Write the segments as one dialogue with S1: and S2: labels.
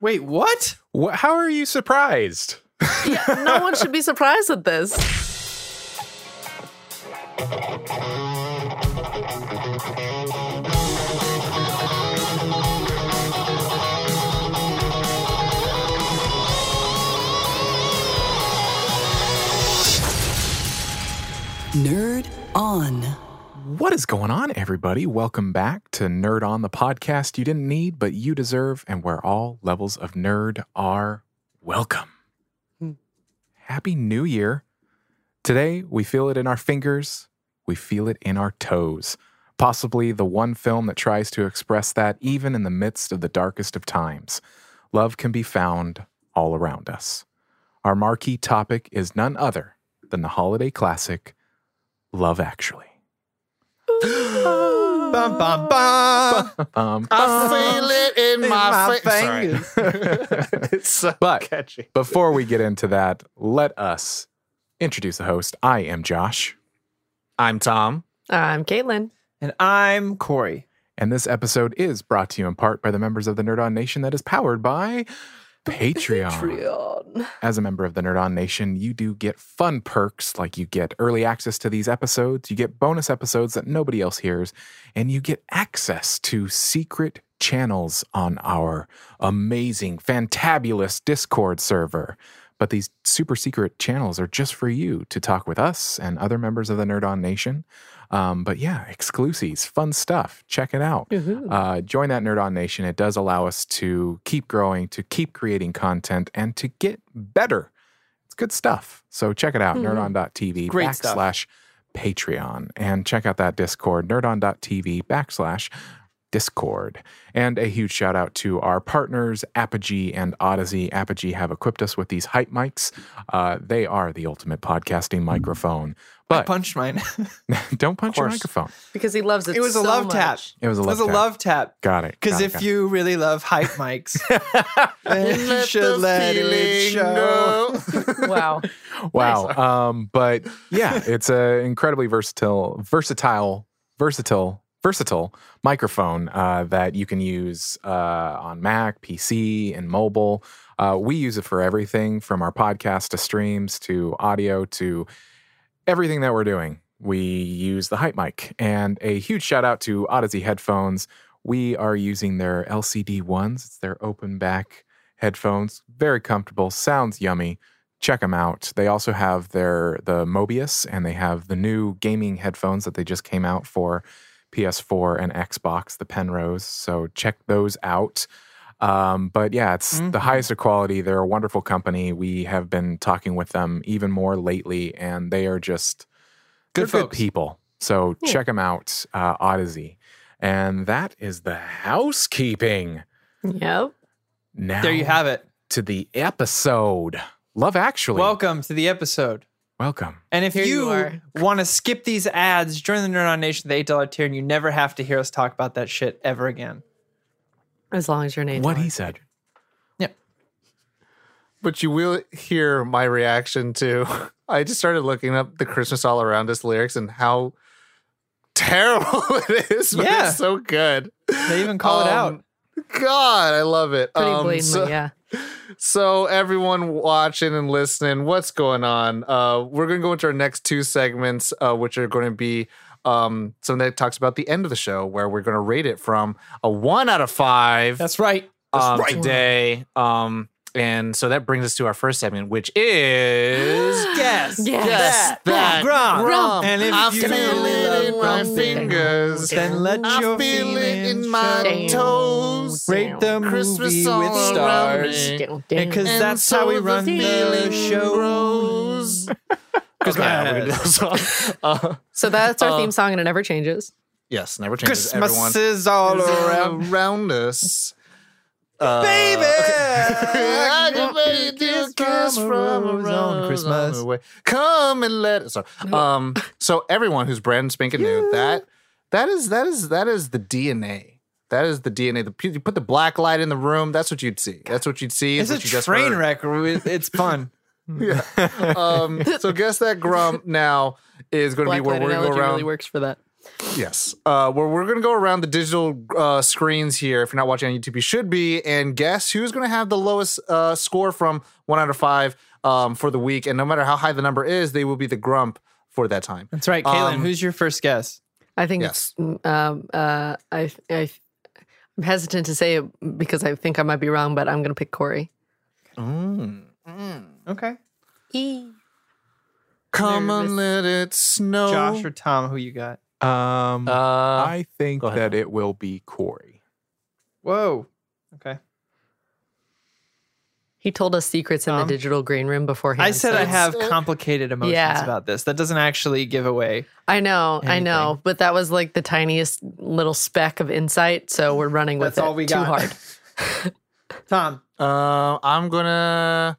S1: Wait, what?
S2: Wh- how are you surprised?
S3: Yeah, no one should be surprised at this.
S4: Nerd On.
S2: What is going on, everybody? Welcome back to Nerd On, the podcast you didn't need, but you deserve, and where all levels of nerd are welcome. Hmm. Happy New Year. Today, we feel it in our fingers, we feel it in our toes. Possibly the one film that tries to express that even in the midst of the darkest of times. Love can be found all around us. Our marquee topic is none other than the holiday classic, Love Actually.
S1: Bum, bum, bum.
S2: Um,
S1: I feel it in my,
S5: my
S1: fingers.
S5: it's so
S2: But-
S5: catchy.
S2: before we get into that, let us introduce the host. I am Josh,
S5: I'm Tom.
S3: I'm Caitlin.
S1: And I'm Corey.
S2: and this episode is brought to you in part by the members of the Nerd On Nation that is powered by Patreon.
S3: Patreon.
S2: As a member of the Nerd On Nation, you do get fun perks like you get early access to these episodes, you get bonus episodes that nobody else hears, and you get access to secret channels on our amazing, fantabulous Discord server. But these super secret channels are just for you to talk with us and other members of the Nerd On Nation. Um, but yeah, exclusives, fun stuff. Check it out. Uh, join that Nerd On Nation. It does allow us to keep growing, to keep creating content, and to get better. It's good stuff. So check it out, nerdon.tv
S1: Great stuff.
S2: backslash Patreon. And check out that Discord, nerdon.tv backslash Discord. And a huge shout out to our partners, Apogee and Audeze. Apogee have equipped us with these hype mics. Uh, they are the ultimate podcasting microphone.
S1: I
S2: But
S1: punched mine.
S2: don't punch your microphone.
S3: Because he loves it.
S1: it was a love
S3: much.
S1: tap.
S2: It was a
S1: It
S2: love
S1: was a
S2: tap.
S1: love tap.
S2: Got it.
S1: Because if
S2: it.
S1: you really love hype mics, then you should
S5: the
S1: let it show.
S5: know.
S3: Wow.
S2: Wow. Um, but yeah, it's an incredibly versatile, versatile, versatile, versatile microphone uh, that you can use uh, on Mac, PC, and mobile. Uh, we use it for everything from our podcast to streams to audio to everything that we're doing. We use the Hype Mic. And a huge shout out to Audeze headphones. We are using their LCD ones. It's their open back headphones. Very comfortable, sounds yummy. Check them out. They also have their the Mobius and they have the new gaming headphones that they just came out for PS4 and Xbox, the Penrose. So check those out. Um, but yeah, it's the
S1: Mhm.
S2: highest of quality. They're a wonderful company. We have been talking with them even more lately, and they are just
S1: Good
S2: they're people. So check them out, uh, Audeze. And that is the housekeeping.
S3: Yep.
S2: Now
S1: There you have it.
S2: to the episode. Love Actually.
S1: Welcome to the episode.
S2: Welcome.
S1: And if
S3: Here you
S1: you, want to skip these ads, join the Nerd on Nation, the $8 tier, and you never have to hear us talk about that shit ever again.
S3: As long as your name.
S2: What he said. Yep.
S5: But you will hear my reaction to. I just started looking up the Christmas All Around Us lyrics and how terrible it is. But
S1: Yeah.
S5: it's so good.
S1: They even call it out.
S5: Um, God, I love it.
S3: Pretty
S5: Um,
S3: blatantly,
S5: so-
S3: yeah.
S5: So everyone watching and listening, what's going on? Uh, we're going to go into our next two segments, uh, which are going to be um, something that talks about the end of the show, where we're going to rate it from a one out of five
S1: That's right. That's
S5: um,
S1: right.
S5: today. Um, and so that brings us to our first segment, which is
S1: Yes.
S3: Yes.
S5: Yes, that
S1: Grum.
S5: grum.
S1: And if
S5: I
S1: you
S5: feel it
S1: love
S5: in my fingers.
S1: Then let
S5: I
S1: your
S5: feel it in my
S1: show.
S5: toes.
S1: Rate the
S5: Christmas
S1: movie with stars.
S5: me.
S3: Down, down.
S1: Because that's
S5: so
S1: how we run the
S5: feeling
S1: show.
S5: grows. Okay, we're gonna do that. Uh,
S3: So that's our
S5: Uh,
S3: theme song and it never changes.
S5: yes, never changes.
S1: Christmas
S5: Everyone
S1: is all around.
S5: around us. Uh,
S1: Baby!
S5: I can make you
S1: Kiss
S5: kiss
S1: from a rose
S5: rose
S1: on
S5: on
S1: Christmas.
S5: the way. Come and let sorry. Um so everyone who's brand spanking new, that that is that is that is the DNA. That is the DNA. The, you put the black light in the room. That's what you'd see. That's what you'd see.
S1: It's
S5: is
S1: a
S5: you just
S1: train
S5: heard.
S1: wreck. It's fun.
S5: Yeah. Um, so guess that grump now is going to be where we're going to go around.
S3: really works for that.
S5: Yes. Uh, where we're going to go around the digital uh, screens here. If you're not watching on YouTube, you should be. And guess who's going to have the lowest uh, score from one out of five um, for the week. And no matter how high the number is, they will be the grump for that time.
S1: That's right, Caitlin.
S5: Um,
S1: who's your first guess?
S3: I think
S5: Yes.
S3: it's, um, uh, I, I, I'm hesitant to say it because I think I might be wrong, but I'm going to pick Corey.
S5: Mm.
S1: Okay.
S5: Come
S1: Nervous.
S5: on, let it snow.
S1: Josh or Tom, who you got?
S2: Um,
S5: Uh,
S2: I think
S5: go ahead,
S2: that it will be Corey.
S1: Whoa. Okay.
S3: He told us secrets in the digital green room beforehand.
S1: I said
S3: so
S1: I have complicated emotions
S3: Yeah.
S1: about this. That doesn't actually give away.
S3: I know, I know, but that was like the tiniest little speck of insight. So we're running with
S1: That's
S3: it
S1: all we
S3: too
S1: got.
S3: hard.
S1: Tom,
S5: uh, I'm going to.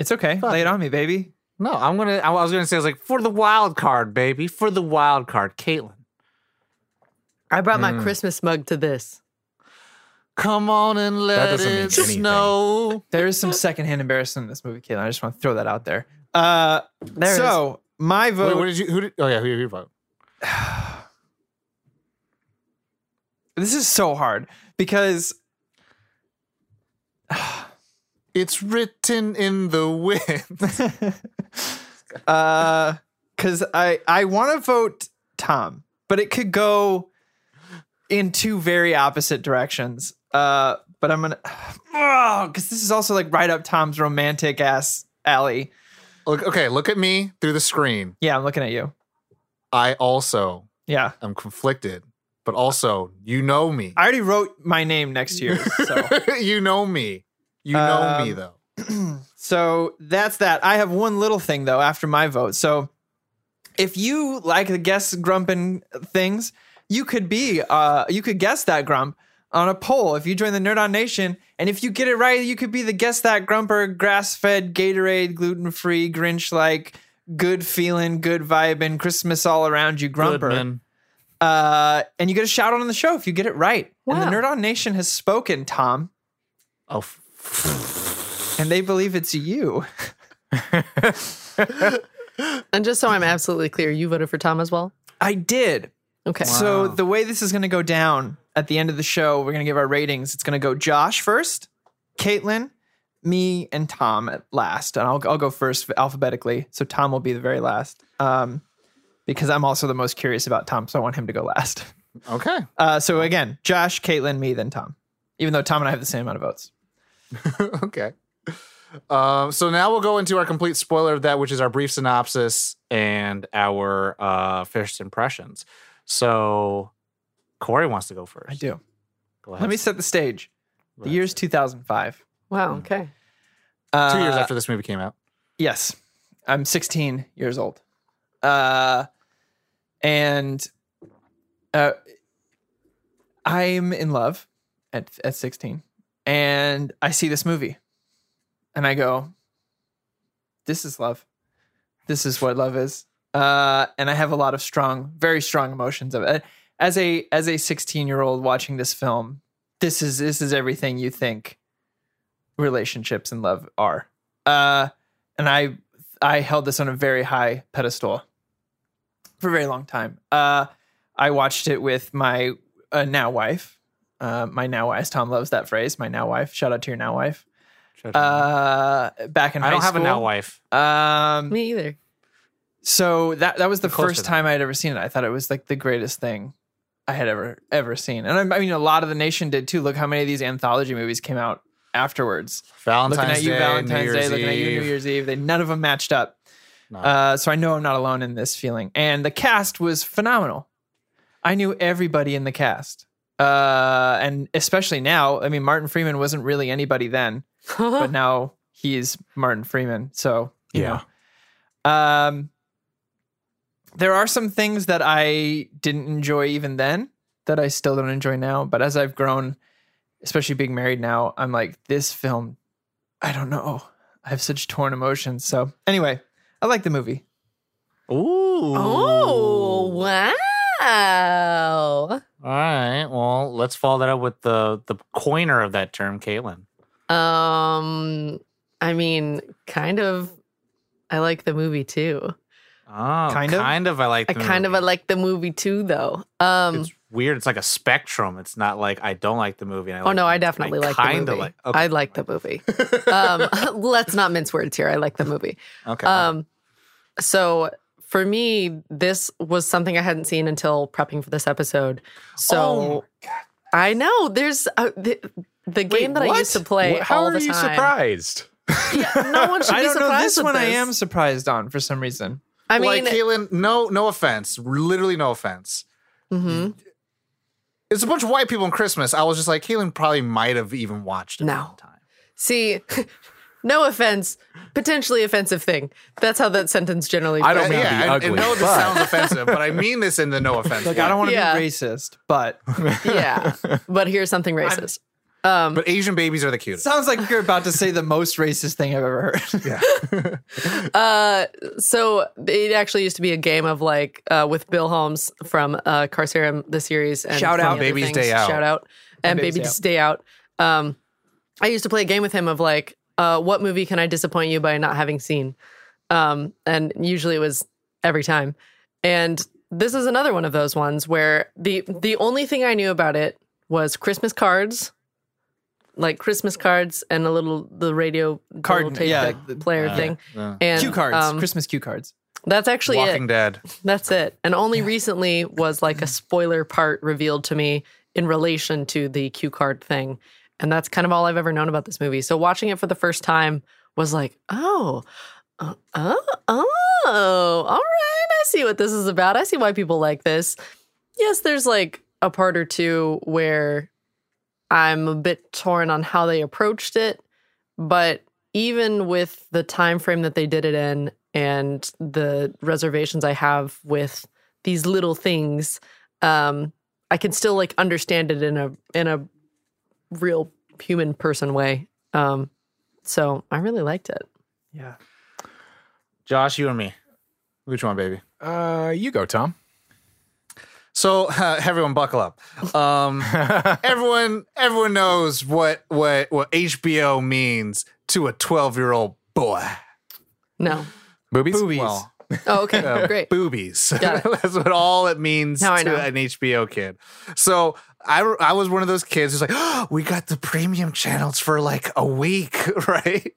S1: it's okay.
S5: Fuck
S1: Lay it
S5: it.
S1: on me, baby.
S5: No, I'm going to. I was going to say, I was like, for the wild card, baby. For the wild card, Caitlin.
S3: I brought my
S2: Mm.
S3: Christmas mug to this.
S5: Come on and let
S2: doesn't mean
S5: it snow.
S1: There is some secondhand embarrassment in this movie, Caitlin. I just want to throw that out there. Uh,
S3: There it
S1: so my
S5: Wait,
S1: vote.
S5: what did you? Who did? Oh yeah, who did you vote?
S1: this is so hard because
S5: It's written in the wind.
S1: uh because i i want to vote tom but it could go in two very opposite directions uh but i'm gonna oh because this is also like right up tom's romantic ass alley
S5: Look, okay, look at me through the screen.
S1: yeah i'm looking at you
S5: I also
S1: yeah
S5: I'm conflicted, but also you know me.
S1: i already wrote my name next to yours so
S5: you know me. You know me
S1: Um,
S5: though.
S1: So that's that. I have one little thing though after my vote. So if you like the guess grumping things, you could be uh you could guess that grump on a poll if you join the Nerd On Nation. And if you get it right, you could be the guess that grumper, grass fed, Gatorade, gluten free, Grinch like, good feeling, good vibing, Christmas all around you grumper.
S5: Goodman.
S1: Uh, and you get a shout out on the show if you get it right. And the
S3: Wow.
S1: Nerd On Nation has spoken, Tom,
S5: Oh, f-
S1: and they believe it's you.
S3: And just so I'm absolutely clear, you voted for Tom as well?
S1: I did.
S3: Okay.
S1: So the way this is going to go down at the end of the show, we're going to give our ratings. It's going to go Josh first, Caitlin, me, and Tom at last. And I'll, I'll go first alphabetically. So Tom will be the very last um, because I'm also the most curious about Tom. So I want him to go last.
S5: okay.
S1: Uh, so again, Josh, Caitlin, me, then Tom. Even though Tom and I have the same amount of votes.
S5: okay. Um, so now we'll go into our complete spoiler of that, which is our brief synopsis and our uh, first impressions. So Corey wants to go first.
S1: I do.
S5: Go ahead.
S1: Let me set the stage. The year's 2005.
S3: wow. Okay.
S1: Uh,
S5: Two years after this movie came out.
S1: Yes. I'm 16 years old. Uh and uh I'm in love at at 16 and I see this movie and I go this is love. This is what love is. Uh and I have a lot of strong very strong emotions of it. As a as a 16-year-old watching this film, this is this is everything you think relationships and love are. Uh and I I held this on a very high pedestal for a very long time. Uh, I watched it with my uh, now wife. Uh, my now wife, Tom loves that phrase. My now wife. Shout out to your now wife. Uh, back in
S5: I don't
S1: high
S5: have a now wife.
S1: Um,
S3: Me either.
S1: so that that was the
S5: You're
S1: first
S5: that.
S1: time I had ever seen it. I thought it was like the greatest thing I had ever ever seen. And I, I mean, a lot of the nation did too. Look how many of these anthology movies came out afterwards.
S5: Valentine's
S1: looking at you
S5: Day,
S1: Valentine's
S5: New
S1: Day,
S5: Year's
S1: looking at you New Year's Eve. They none of them matched up.
S5: No.
S1: Uh, so I know I'm not alone in this feeling. And the cast was phenomenal. I knew everybody in the cast. Uh, and especially now, I mean, Martin Freeman wasn't really anybody then, but now he's Martin Freeman. So, you
S2: Yeah.
S1: know. Um, there are some things that I didn't enjoy even then that I still don't enjoy now. But as I've grown, especially being married now, I'm like, this film, I don't know. I have such torn emotions. So, anyway, I like the movie.
S5: Ooh.
S3: Oh, wow.
S5: All right. Well, let's follow that up with the the coiner of that term, Caitlin.
S3: Um, I mean, kind of. I like the movie too.
S6: Oh,
S1: Kind of?
S6: Kind of. I like.
S3: I
S6: The
S3: kind of
S6: movie.
S3: I like the movie too, though. Um,
S6: It's weird. It's like a spectrum. It's not like I don't like the movie. and I
S3: oh
S6: like
S3: no, I
S6: movie.
S3: definitely like the
S6: kinda. Like, okay.
S3: I like the movie. um, let's not mince words here. I like the movie.
S5: Okay.
S3: Um, so for me, this was something I hadn't seen until prepping for this episode. So
S1: Oh
S3: I know there's uh, the, the game that I used to play
S2: Wh- How
S3: all
S2: are
S3: the
S2: you
S3: time.
S2: surprised?
S3: Yeah, no one should be
S1: I
S3: be
S1: don't know.
S3: surprised
S1: This
S3: with
S1: one I am surprised on for some reason.
S3: I mean,
S5: like Caitlin, no, no offense, literally no offense.
S3: mhm.
S5: It's a bunch of white people in Christmas. I was just like, Caitlin probably might have even watched it
S3: No.
S5: one time.
S3: see, no offense, potentially offensive thing. That's how that sentence generally.
S2: I don't mean to
S5: yeah,
S2: be
S5: I, I know this sounds offensive, but I mean this in the no offense.
S1: Like
S5: way.
S1: I don't want to
S3: Yeah.
S1: be racist, but
S3: yeah, but here's something racist. Um,
S5: But Asian babies are the cutest.
S1: sounds like you're about to say the most racist thing I've ever heard.
S3: Uh, so it actually used to be a game of like uh, with Bill Holmes from uh, Carcerum, the series. And
S1: Shout out
S3: other
S5: Baby's
S3: things.
S5: Day Out.
S3: Shout out and
S1: Baby's
S3: Baby's
S1: Day
S3: Day Out. Um, I used to play a game with him of like, uh, what movie can I disappoint you by not having seen? Um, and usually it was every time. And this is another one of those ones where the the only thing I knew about it was Christmas cards, like Christmas cards and a little the radio
S1: Card-
S3: little tape
S1: yeah,
S3: deck
S1: the-
S3: player thing.
S5: Yeah.
S3: And
S1: cue cards,
S3: um,
S1: Christmas cue cards.
S3: that's actually
S5: Walking
S3: it.
S5: Dead.
S3: That's it. And only recently was like a spoiler part revealed to me in relation to the cue card thing. And that's kind of all I've ever known about this movie. So watching it for the first time was like, oh, uh, oh, oh, all right. I see what this is about. I see why people like this. Yes, there's like a part or two where I'm a bit torn on how they approached it, but even with the time frame that they did it in and the reservations I have with these little things, um, I can still like understand it in a in a real human person way. Um, so I really liked it.
S1: Yeah.
S6: Josh, you and me.
S5: Which one, baby?
S2: Uh, you go, Tom.
S5: So uh, everyone, buckle up. Um, everyone, everyone knows what what what HBO means to a twelve year old boy.
S3: No.
S2: Boobies.
S1: Boobies.
S5: Well,
S3: Oh, okay.
S5: uh,
S3: Great.
S5: boobies.
S3: Got it.
S5: That's what all it means
S3: Now
S5: to an HBO kid. So I, I was one of those kids who's like, oh, we got the premium channels for like a week, right?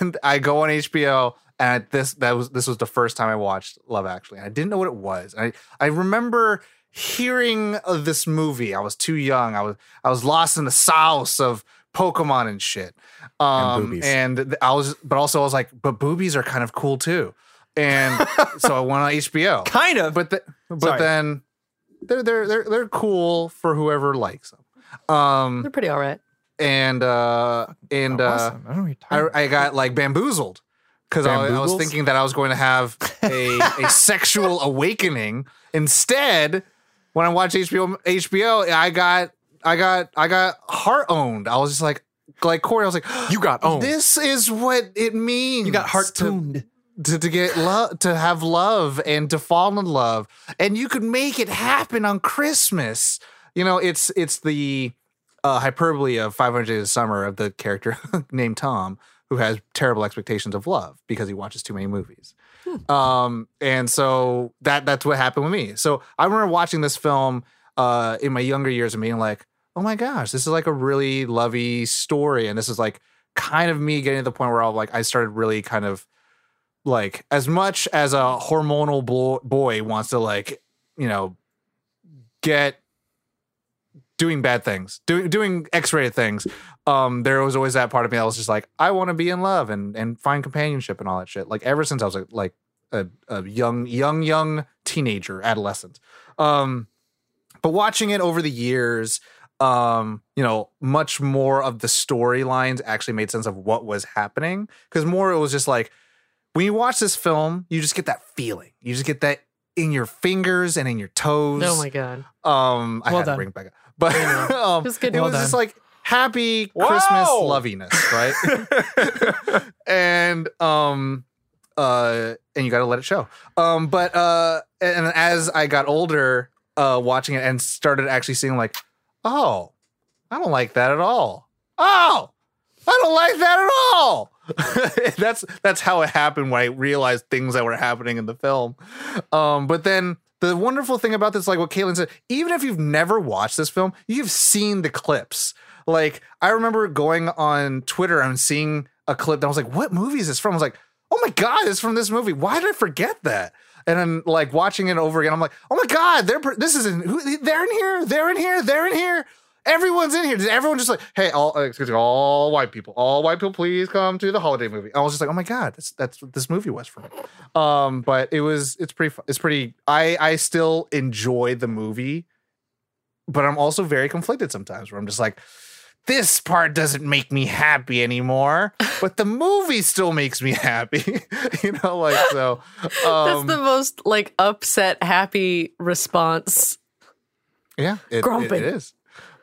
S5: and I go on HBO, and this that was this was the first time I watched Love Actually. And I didn't know what it was. I I remember hearing of this movie. I was too young. I was I was lost in the sauce of Pokemon and shit. Um,
S2: boobies.
S5: and I was, but also I was like, but boobies are kind of cool too. And so I went on HBO.
S1: Kind of.
S5: But the, but
S1: Sorry.
S5: then they're they're they're they're cool for whoever likes them. Um
S3: They're pretty all right.
S5: and uh and uh
S1: awesome. I don't know what you're
S5: I. I got like bamboozled because I, I was thinking that I was going to have a a sexual awakening. Instead, when I watched HBO HBO, I got I got I got heart owned. I was just like like Corey. I was like,
S2: You got owned.
S5: this is what it means.
S1: You got heart
S5: to
S1: tuned.
S5: To, to get love to have love and to fall in love. And you could make it happen on christmas. You know it's it's the uh, hyperbole of 500 days of summer of the character named tom who has terrible expectations of love because he watches too many movies. Um and so that that's what happened with me. So i remember watching this film uh in my younger years and being like oh my gosh this is like a really lovey story. And this is like kind of me getting to the point where i like i started really kind of like as much as a hormonal bo- boy wants to like you know get doing bad things doing doing x-rated things um there was always that part of me that was just like i want to be in love and and find companionship and all that shit. Like ever since i was like like a, a young young young teenager adolescent. Um but watching it over the years um you know much more of the storylines actually made sense of what was happening because more it was just like when you watch this film you just get that feeling. You just get that in your fingers and in your toes.
S3: Oh my god.
S5: um i
S1: Well
S5: had to bring it back up. But um,
S3: It was good.
S5: it
S3: Well
S5: was just like happy christmas
S2: Wow.
S5: loviness right? And um uh and you got to let it show. Um but uh and as i got older uh watching it and started actually seeing like oh i don't like that at all. Oh i don't like that at all that's that's how it happened when I realized things that were happening in the film. Um, but then the wonderful thing about this, like what Caitlin said, even if you've never watched this film, you've seen the clips. Like I remember going on Twitter and seeing a clip that I was like, "What movie is this from?" I was like, "Oh my god, it's from this movie." Why did I forget that? And then like watching it over again, I'm like, "Oh my god, they're this is in, who, they're in here, they're in here, they're in here." Everyone's in here. Everyone just like, hey, all uh, excuse me, all white people, all white people, please come to the holiday movie. I was just like, oh my god, that's that's what this movie was for me. Um, but it was it's pretty fu- it's pretty. I I still enjoy the movie, but I'm also very conflicted sometimes. Where I'm just like, this part doesn't make me happy anymore, but the movie still makes me happy. you know, like so.
S3: That's
S5: Um,
S3: the most like upset, happy response.
S5: Yeah, it, it,
S3: Grumpy.
S5: it is.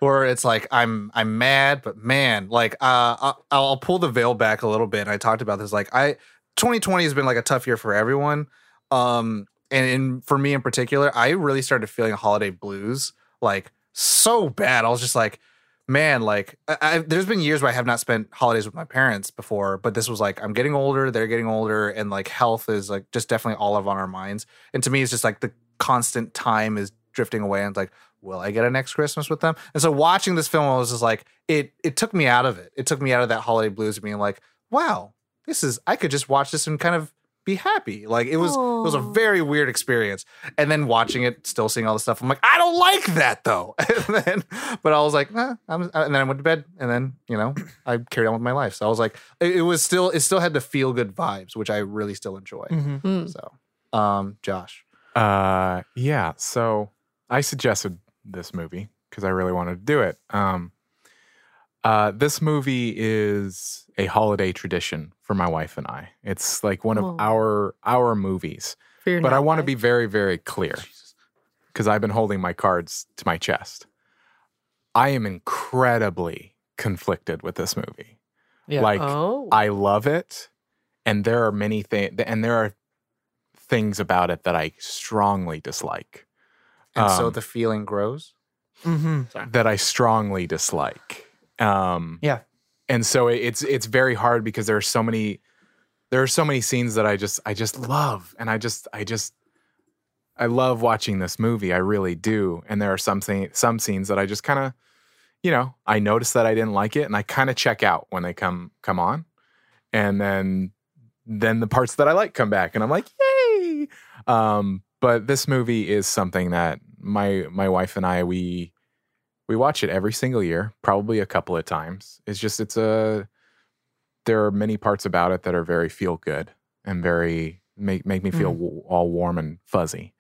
S5: Or it's like I'm I'm mad, but man, like uh, I'll, I'll pull the veil back a little bit. I talked about this. Like I, 2020 has been like a tough year for everyone. Um, and in, for me in particular, I really started feeling holiday blues like so bad. I was just like, man, like I, I, there's been years where I have not spent holidays with my parents before, but this was like I'm getting older, they're getting older, and like health is like just definitely all of on our minds. And to me, it's just like the constant time is drifting away, and it's like, will I get a next Christmas with them? And so watching this film, I was just like, it it took me out of it. It took me out of that holiday blues, of being like, wow, this is I could just watch this and kind of be happy. Like it was it was a very weird experience. And then watching it, still seeing all the stuff, I'm like, I don't like that though. and then, but I was like, nah, I'm, and then I went to bed, and then you know I carried on with my life. So I was like, it, it was still it still had the feel good vibes, which I really still enjoy.
S1: Mhm.
S3: Hmm.
S5: So, um, Josh,
S2: Uh, yeah. So I suggested this movie because I really wanted to do it. Um, uh, this movie is a holiday tradition for my wife and I. It's like one of
S3: Oh.
S2: our our movies. But I want to be very, very clear because I've been holding my cards to my chest. I am incredibly conflicted with this movie.
S1: Yeah.
S2: Like,
S3: Oh,
S2: I love it, and there are many things, and there are things about it that I strongly dislike.
S5: And so
S2: Um,
S5: the feeling grows.
S1: hmm
S2: that I strongly dislike. Um,
S1: Yeah.
S2: and so it's it's very hard because there are so many there are so many scenes that I just I just love, and I just I just I love watching this movie. I really do. And there are some thing, some scenes that I just kind of you know I notice that I didn't like it, and I kind of check out when they come come on, and then then the parts that I like come back, and I'm like yay. Um, but this movie is something that my my wife and I we we watch it every single year, probably a couple of times. It's just it's a there are many parts about it that are very feel good and very make make me feel w- all warm and fuzzy,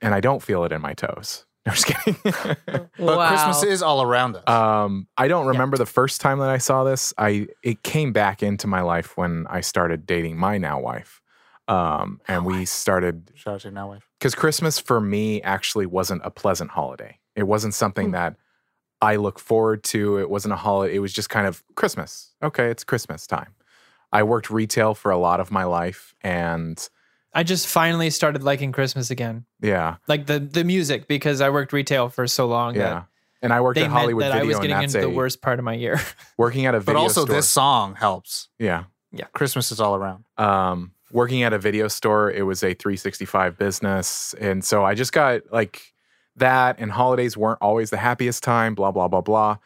S2: and I don't feel it in my toes. No, I'm just kidding.
S5: But
S3: wow.
S5: Christmas is all around us.
S2: um, I don't remember the first time that I saw this. I it came back into my life when I started dating my now wife, um, and we started
S5: Shout out to now wife.
S2: because Christmas for me actually wasn't a pleasant holiday. It wasn't something that I look forward to. It wasn't a holiday. It was just kind of Christmas. Okay, it's Christmas time. I worked retail for a lot of my life, and
S1: I just finally started liking Christmas again,
S2: yeah,
S1: like the the music, because I worked retail for so long.
S2: yeah.
S1: that
S2: And I worked
S1: they
S2: at
S1: meant
S2: Hollywood
S1: that
S2: Video,
S1: I was
S2: and
S1: getting
S2: that's
S1: into
S2: a
S1: the worst part of my year.
S2: working at a
S5: But also,
S2: store.
S5: this song helps.
S2: Yeah.
S5: Yeah, Christmas is all around.
S2: um, working at a video store, it was a 365 business. And so I just got like that, and holidays weren't always the happiest time, blah, blah, blah, blah.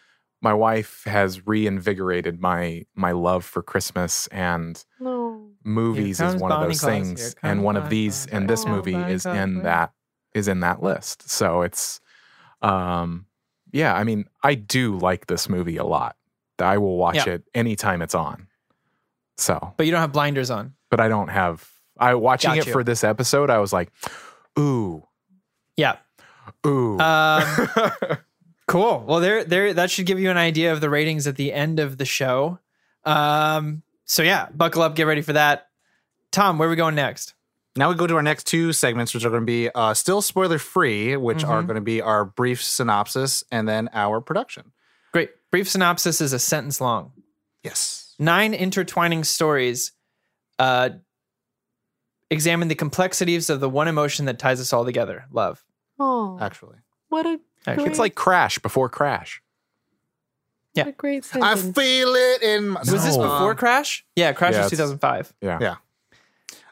S2: My wife has reinvigorated my my love for Christmas and
S3: No.
S2: movies is
S1: comes
S2: one of those
S1: Claus,
S2: things. And
S1: comes
S2: one of these
S1: Claus,
S2: and this
S1: here
S2: movie
S1: Bonnie
S2: is
S1: Claus,
S2: in that is in that list. So it's um yeah, I mean, I do like this movie a lot. I will watch
S1: Yeah.
S2: it anytime it's on. So
S1: but you don't have blinders on.
S2: But I don't have. I watching
S1: Got
S2: it
S1: you.
S2: for this episode. I was like, ooh,
S1: Yeah.
S2: ooh.
S1: Um, cool. Well, there, there. That should give you an idea of the ratings at the end of the show. Um. So yeah, buckle up, get ready for that. Tom, where are we going next?
S5: Now we go to our next two segments, which are going to be uh, still spoiler free, which are
S1: Mhm.
S5: going to be our brief synopsis and then our production.
S1: Great. Brief synopsis is a sentence long.
S5: Yes.
S1: Nine intertwining stories. Uh. Examine the complexities of the one emotion that ties us all together: love.
S3: Oh,
S5: Actually,
S3: what a
S1: Actually,
S2: it's like Crash before Crash.
S3: A great
S5: I feel it in my
S1: Was this
S2: No.
S1: before Crash? Yeah, Crash
S2: Yeah,
S1: was 2005.
S2: Yeah.
S5: Yeah.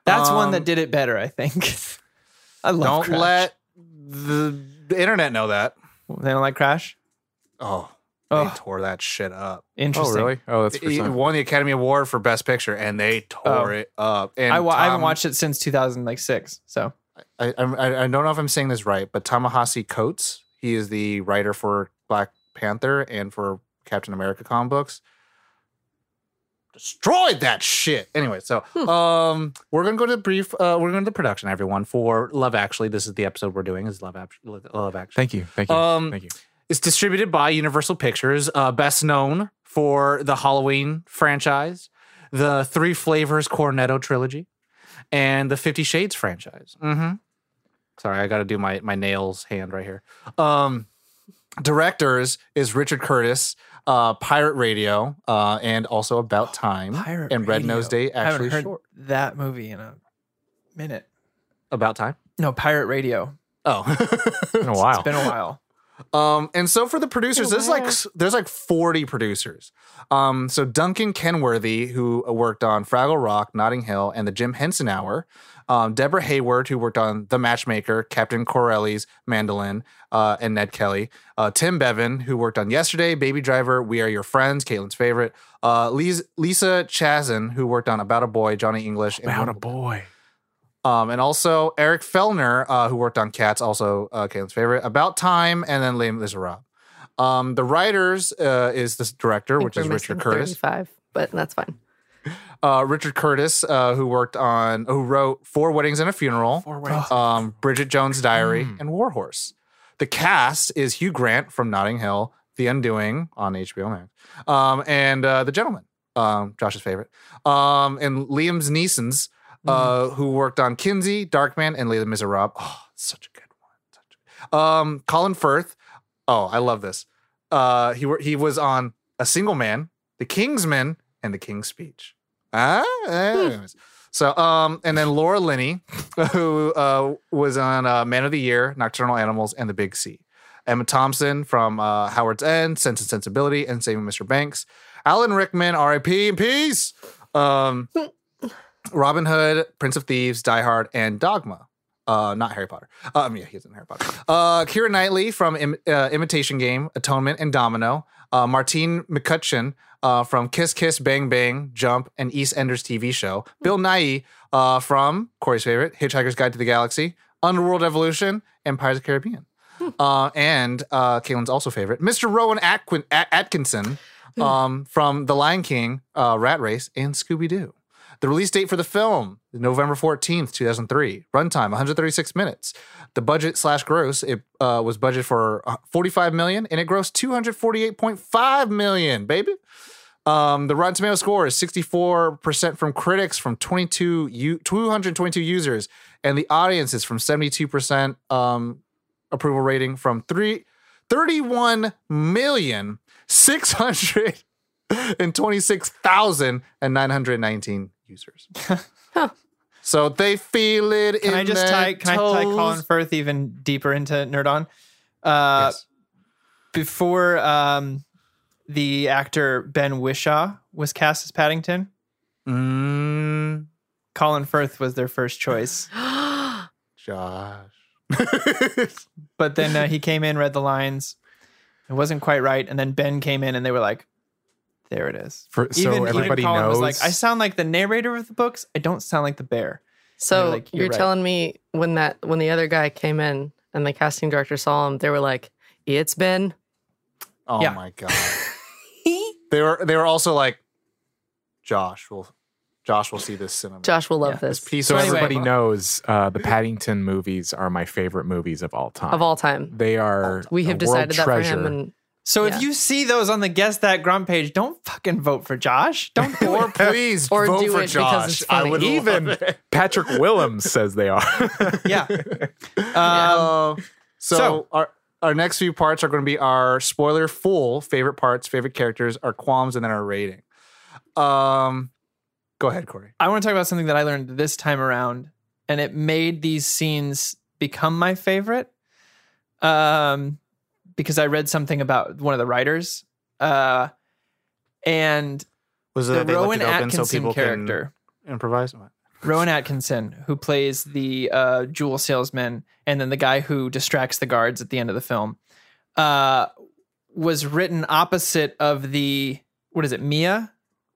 S1: That's one
S5: Um,
S1: that did it better, I think. I love
S5: Don't
S1: Crash.
S5: let the, the internet know that.
S1: They don't like Crash?
S5: Oh, they
S1: Oh,
S5: tore that shit up.
S2: Oh,
S1: interesting.
S2: really? Oh, that's for
S5: It
S2: some.
S5: won the Academy Award for Best Picture, and they tore
S1: Oh.
S5: it up. And
S1: I, wa- I haven't
S5: Tom-
S1: watched it since 2006. So
S5: I, I I don't know if I'm saying this right, but Tamahasi Coates, he is the writer for Black Panther and for Captain America comic books. Destroyed that shit. Anyway, so um, we're gonna go to the brief. Uh, we're going to the production, everyone, for Love Actually. This is the episode we're doing. Is Love Actually? Love Actually.
S2: Thank you. Thank you.
S5: Um,
S2: Thank you.
S5: It's distributed by Universal Pictures, uh, best known for the Halloween franchise, the Three Flavors Cornetto trilogy, and the Fifty Shades franchise. Mm-hmm. Sorry, I got to do my my nails hand right here. Um, directors is Richard Curtis, uh, Pirate Radio, uh, and also About Time,
S1: Pirate
S5: and Red
S1: Radio.
S5: Nose Day.
S1: I haven't
S5: Actually,
S1: heard
S5: short.
S1: that movie in a minute.
S5: About Time.
S1: No, Pirate Radio.
S5: Oh,
S2: In a while.
S1: It's been a while.
S5: Um, and so for the producers, there's like there's like 40 producers. Um, so Duncan Kenworthy, who worked on Fraggle Rock, Notting Hill, and the Jim Henson Hour. Um, Debra Hayward, who worked on The Matchmaker, Captain Corelli's Mandolin, uh, and Ned Kelly. Uh, Tim Bevan, who worked on Yesterday, Baby Driver, We Are Your Friends, Caitlin's favorite. Uh, Lisa, Liza Chasin, who worked on About a Boy, Johnny English, and
S2: About a
S5: Wimbledon.
S2: boy.
S5: Um, and also Eric Fellner, uh, who worked on Cats, also uh, Caitlin's favorite, About Time, and then Les Miserables. Um, the writers uh, is the director, which is Richard Curtis.
S3: 35, but that's fine.
S5: Uh, Richard Curtis, uh, who worked on, who wrote Four Weddings and a Funeral,
S2: Four ways.
S5: um, Bridget Jones' Diary,
S2: Mm.
S5: and Warhorse. The cast is Hugh Grant from Notting Hill, The Undoing on HBO Max, um, and uh, The Gentleman, um, Josh's favorite, um, and Liam's Neeson's, uh, who worked on Kinsey, Darkman, and Les Miserables. Oh, such a good one. A- Um, Colin Firth. Oh, I love this. Uh, he he was on A Single Man, The Kingsman, and The King's Speech. Ah, anyways. So, um, and then Laura Linney, who uh, was on uh, Man of the Year, Nocturnal Animals, and The Big C. Emma Thompson from uh, Howard's End, Sense and Sensibility, and Saving Mr. Banks. Alan Rickman, R.I.P. in peace. Um, Robin Hood, Prince of Thieves, Die Hard, and Dogma. Uh, not Harry Potter. Um, yeah, he's in Harry Potter. Uh, Keira Knightley from Im- uh, Imitation Game, Atonement, and Domino. Uh, Martine McCutcheon uh, from Kiss Kiss Bang Bang, Jump, and EastEnders TV show. Bill Nighy uh, from Corey's favorite, Hitchhiker's Guide to the Galaxy, Underworld Evolution, and Pirates of the Caribbean. Uh, and uh, Caitlin's also favorite, Mr. Rowan Atquin- At- Atkinson um, from The Lion King, uh, Rat Race, and Scooby Doo. The release date for the film, November 14th, 2003. Runtime, 136 minutes. The budget slash gross, it uh, was budgeted for uh, 45 million and it grossed 248.5 million, baby. Um, the Rotten Tomato score is 64% from critics from 22 u- 222 users, and the audience is from 72% um, approval rating from three, 31 million 626,919 users. So they feel it
S1: Can
S5: in
S1: I just
S5: their
S1: tie? Can I tie. Colin Firth even deeper into Nerd On? Uh,
S5: Yes.
S1: Before um, the actor Ben Whishaw was cast as Paddington,
S5: Mm,
S1: Colin Firth was their first choice.
S5: Josh.
S1: But then uh, he came in, read the lines. It wasn't quite right, and then Ben came in, and they were like, "There it is."
S2: For, so everybody
S1: Colin
S2: knows.
S1: was like, "I sound like the narrator of the books. I don't sound like the bear."
S3: So
S1: like,
S3: you're,
S1: "You're right."
S3: telling me when that when the other guy came in and the casting director saw him, they were like, "It's Ben."
S5: Oh
S1: Yeah.
S5: my god. they were they were also like, Josh will Josh will see this cinema.
S3: Josh will love
S1: Yeah,
S3: this
S5: piece
S2: so
S1: anyway-
S2: everybody knows uh, the Paddington movies are my favorite movies of all time.
S3: of all time.
S2: They are.
S3: We have decided that for him, and
S1: So
S3: Yeah.
S1: if you see those on the Guess That grump page, don't fucking vote for Josh. Don't do
S5: Or
S1: it.
S5: please
S3: Or
S5: vote
S3: do
S5: for
S3: it because
S5: Josh.
S3: it's
S5: I
S3: funny.
S5: would
S2: Even. Patrick Willems says they are.
S1: yeah. Um,
S5: Uh, so,
S1: so-
S5: our our next few parts are going to be our spoiler full favorite parts, favorite characters, our qualms, and then our rating. Um, go ahead, Corey.
S1: I want to talk about something that I learned this time around, and it made these scenes become my favorite. Um, because I read something about one of the writers, Uh, and
S6: Was it
S1: the Rowan
S6: left it open so
S1: Atkinson character,
S6: can improvise?
S1: Rowan Atkinson, who plays the uh, jewel salesman, and then the guy who distracts the guards at the end of the film, uh, was written opposite of the what is it? Mia,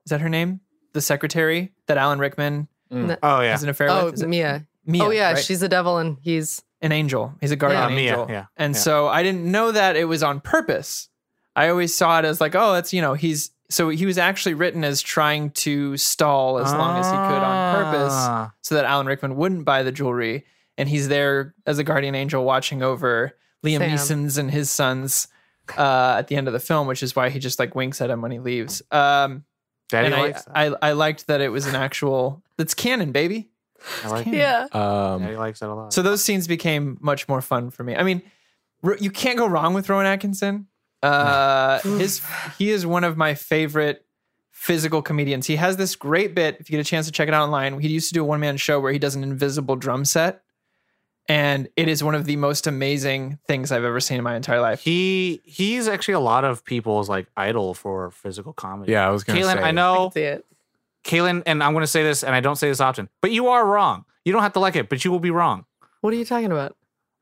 S1: is that her name? The secretary that Alan Rickman
S6: Oh yeah.
S1: has an affair
S3: Oh,
S1: with. Is
S3: Mia.
S1: Mia,
S3: oh yeah,
S1: right?
S3: she's the devil, and he's
S1: an angel. He's a guardian
S3: Yeah.
S6: Uh,
S1: angel.
S6: yeah,
S1: And
S6: yeah.
S1: so I didn't know that it was on purpose. I always saw it as like, oh, that's you know, he's so he was actually written as trying to stall as long as he could on purpose
S6: Ah.
S1: so that Alan Rickman wouldn't buy the jewelry. And he's there as a guardian angel watching over Liam
S3: Sam.
S1: Neeson's and his sons uh, at the end of the film, which is why he just like winks at him when he leaves. Um,
S6: Daddy
S1: and I,
S6: likes that.
S1: I, I liked that it was an actual, that's canon, baby.
S6: I like
S3: yeah.
S2: Um,
S6: Daddy likes it a lot.
S1: So those scenes became much more fun for me. I mean, you can't go wrong with Rowan Atkinson. Uh, his he is one of my favorite physical comedians. He has this great bit. If you get a chance to check it out online, he used to do a one man show where he does an invisible drum set, and it is one of the most amazing things I've ever seen in my entire life.
S6: he he's actually a lot of people's like idol for physical comedy.
S2: yeah, I was going to
S6: Kaylin,
S2: say.
S6: I
S3: I
S6: know
S3: can see it.
S6: Kaylin, and I'm going to say this, and I don't say this often, but you are wrong. You don't have to like it, but you will be wrong.
S3: What are you talking about?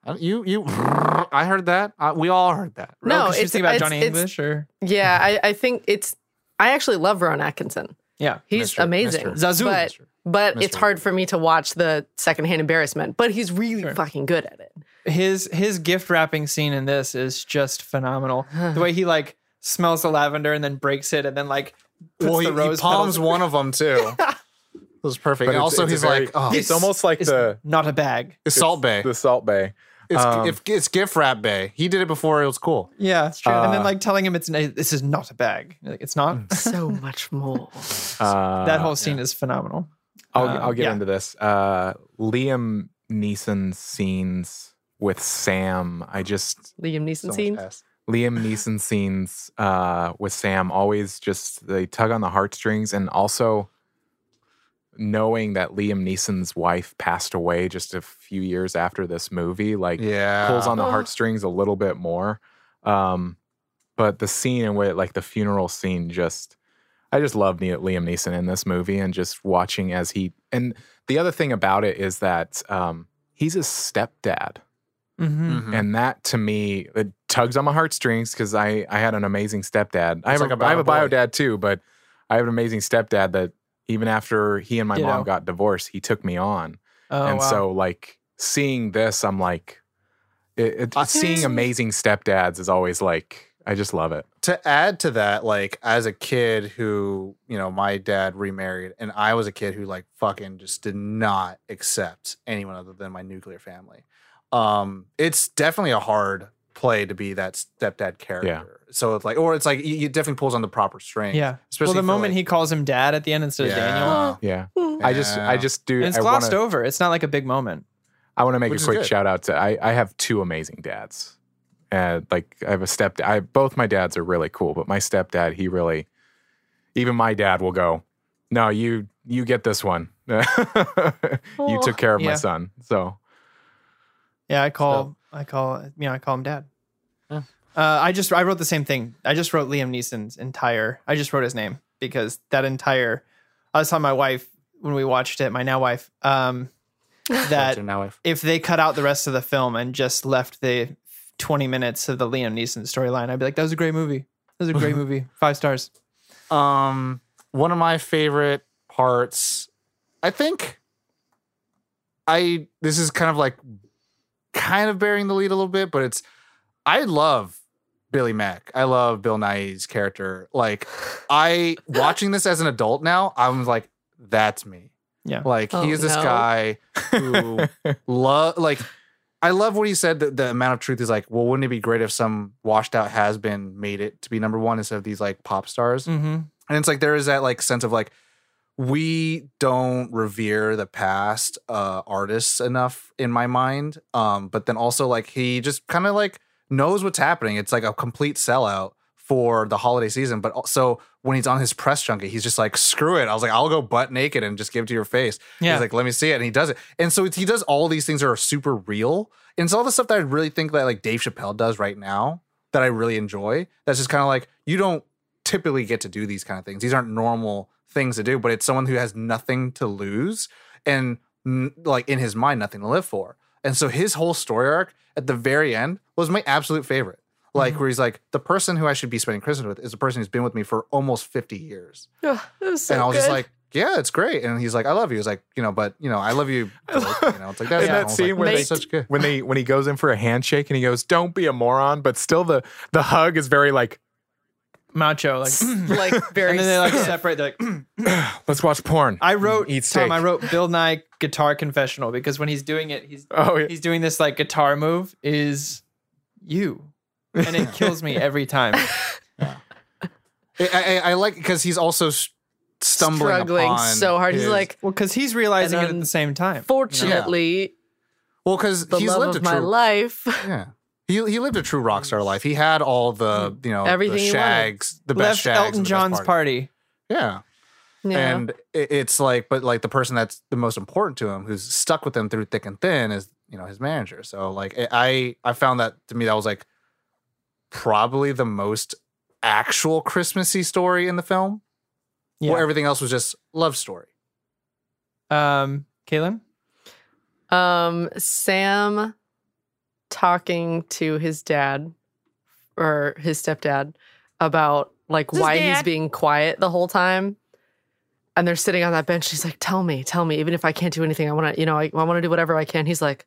S6: Uh, You, you, I heard that. Uh, we all heard that.
S3: No,
S1: Oh, 'cause you
S3: it's
S1: think about
S3: it's-
S1: Johnny
S3: it's-
S1: English or
S3: Yeah, I, I think it's. I actually love Ron Atkinson.
S1: yeah,
S3: He's
S6: Mr.
S3: amazing.
S6: Mr.
S1: Zazu.
S3: But, but it's hard for me to watch the secondhand embarrassment. But he's really
S1: Sure.
S3: fucking good at it.
S1: his his gift wrapping scene in this is just phenomenal. the way he like smells the lavender and then breaks it and then like puts
S5: well, he,
S1: the
S5: he palms
S1: petals-
S5: one of them too. it was perfect.
S2: But
S5: and
S2: it's-
S5: also,
S2: it's
S5: he's
S2: very-
S5: like, oh,
S2: it's almost like
S1: It's
S2: the
S1: not a bag.
S5: it's Salt Bae.
S2: the Salt Bae.
S5: It's,
S2: um,
S5: if, it's gift wrap Bae. He did it before it was cool.
S1: Yeah, it's true. and then
S2: Uh,
S1: like telling him it's this is not a bag. Like it's not.
S3: So much more.
S2: Uh,
S1: that whole scene is phenomenal.
S2: I'll,
S1: um,
S2: I'll get
S1: yeah.
S2: into this. Uh, Liam Neeson's scenes with Sam. I just
S3: Liam Neeson scene.
S2: Liam Neeson scenes uh, with Sam always just they tug on the heartstrings, and also knowing that Liam Neeson's wife passed away just a few years after this movie, like
S5: Yeah.
S2: pulls on the
S3: Oh.
S2: heartstrings a little bit more. Um, but the scene in which, like the funeral scene, just I just love Liam Neeson in this movie, and just watching as he. And the other thing about it is that um, he's a stepdad.
S1: Mm-hmm.
S5: Mhm.
S2: And that to me it tugs on my heartstrings because I I had an amazing stepdad. I have,
S5: like
S2: a,
S5: a
S2: I have a
S5: bio
S2: bio dad too, but I have an amazing stepdad that even after he and my
S1: Ditto.
S2: mom got divorced, he took me on.
S1: Oh,
S2: and
S1: wow.
S2: so like seeing this, I'm like, it, it,
S5: I-
S2: seeing amazing stepdads is always like I just love it.
S5: to add to that, like as a kid who, you know, my dad remarried and I was a kid who like fucking just did not accept anyone other than my nuclear family. Um, it's definitely a hard play to be that stepdad character. So it's like, or it's like, it definitely pulls on the proper string.
S1: yeah. Well, the moment
S5: like-
S1: he calls him dad at the end instead of Daniel,
S2: Yeah. I just I just do.
S1: and it's
S2: I
S1: glossed
S2: wanna,
S1: over. It's not like a big moment.
S2: I want to make
S5: Which
S2: a quick shout out to I, I have two amazing dads. Uh, like I have a stepdad. I both my dads are really cool, but my stepdad, he really even my dad will go, No, you you get this one. you took care of my son. So
S1: Yeah, I call I call you know I call him dad.
S5: Yeah.
S1: Uh, I just I wrote the same thing. I just wrote Liam Neeson's entire. I just wrote his name because that entire. I was telling my wife when we watched it, my now wife, um, that
S6: now I've-
S1: if they cut out the rest of the film and just left the 20 minutes of the Liam Neeson storyline, I'd be like, that was a great movie. That was a great movie. Five stars.
S5: Um, one of my favorite parts, I think. I this is kind of like, kind of bearing the lead a little bit, but it's. I love Billy Mack. I love Bill Nighy's character. Like, I watching this as an adult now, I'm like, that's me.
S1: Yeah.
S5: Like
S3: Oh,
S5: he is this
S3: no.
S5: guy who love like. I love what he said. That the amount of truth is like, well, wouldn't it be great if some washed out has been made it to be number one instead of these like pop stars?
S1: Mm-hmm.
S5: And it's like there is that like sense of like we don't revere the past uh artists enough in my mind. Um, but then also like he just kind of like knows what's happening. It's like a complete sellout for the holiday season. But also when he's on his press junket, he's just like, screw it. I was like, I'll go butt naked and just give it to your face.
S1: Yeah.
S5: He's like, let me see it. And he does it. And so he does all these things that are super real. And it's all the stuff that I really think that like Dave Chappelle does right now that I really enjoy. That's just kind of like you don't typically get to do these kind of things. These aren't normal things to do, but it's someone who has nothing to lose and like in his mind nothing to live for. And so his whole story arc at the very end was my absolute favorite. Like
S3: Mm-hmm.
S5: where he's like, the person who I should be spending Christmas with is the person who's been with me for almost 50 years.
S3: Ugh, it was so
S5: and I was just like, yeah, it's great. And he's like, I love you. He's like, you know, but you know, I love you. You know, it's like that's
S2: In
S5: I
S2: that scene
S5: like,
S2: where
S5: that's
S3: they-
S5: such good.
S2: when they when he goes in for a handshake and he goes, "Don't be a moron," but still the the hug is very like,
S1: Macho, like,
S3: like very
S1: and then they like separate. They're like,
S2: "Let's watch porn."
S1: I wrote
S2: Eat
S1: Tom. I wrote Bill Nighy guitar confessional because when he's doing it, he's
S2: oh, yeah.
S1: he's doing this like guitar move is you, and it kills me every time.
S5: I, I, I like because he's also stumbling
S3: struggling
S5: upon
S3: so hard. He's like,
S1: Well, because he's realizing it at the same time.
S3: fortunately,
S5: well, because
S3: the
S5: he's
S3: love
S5: lived
S3: of
S5: a
S3: my life.
S5: yeah. He he lived a true rock star life. He had all the you know
S3: Everything
S5: the shags, the best
S1: Left
S5: shags, and
S1: Elton
S5: the best
S1: John's
S5: party.
S1: party.
S5: Yeah.
S3: yeah.
S5: and it, it's like, but like the person that's the most important to him, who's stuck with him through thick and thin, is you know his manager. So like I I found that to me that was like probably the most actual Christmassy story in the film.
S1: Yeah.
S5: Where everything else was just love story.
S1: Um, Kaylin.
S3: Um, Sam talking to his dad or his stepdad about like
S1: This is
S3: why he's being quiet the whole time. And they're sitting on that bench. She's like, "Tell me, tell me. Even if I can't do anything, I want to, you know, I, I want to do whatever I can." He's like,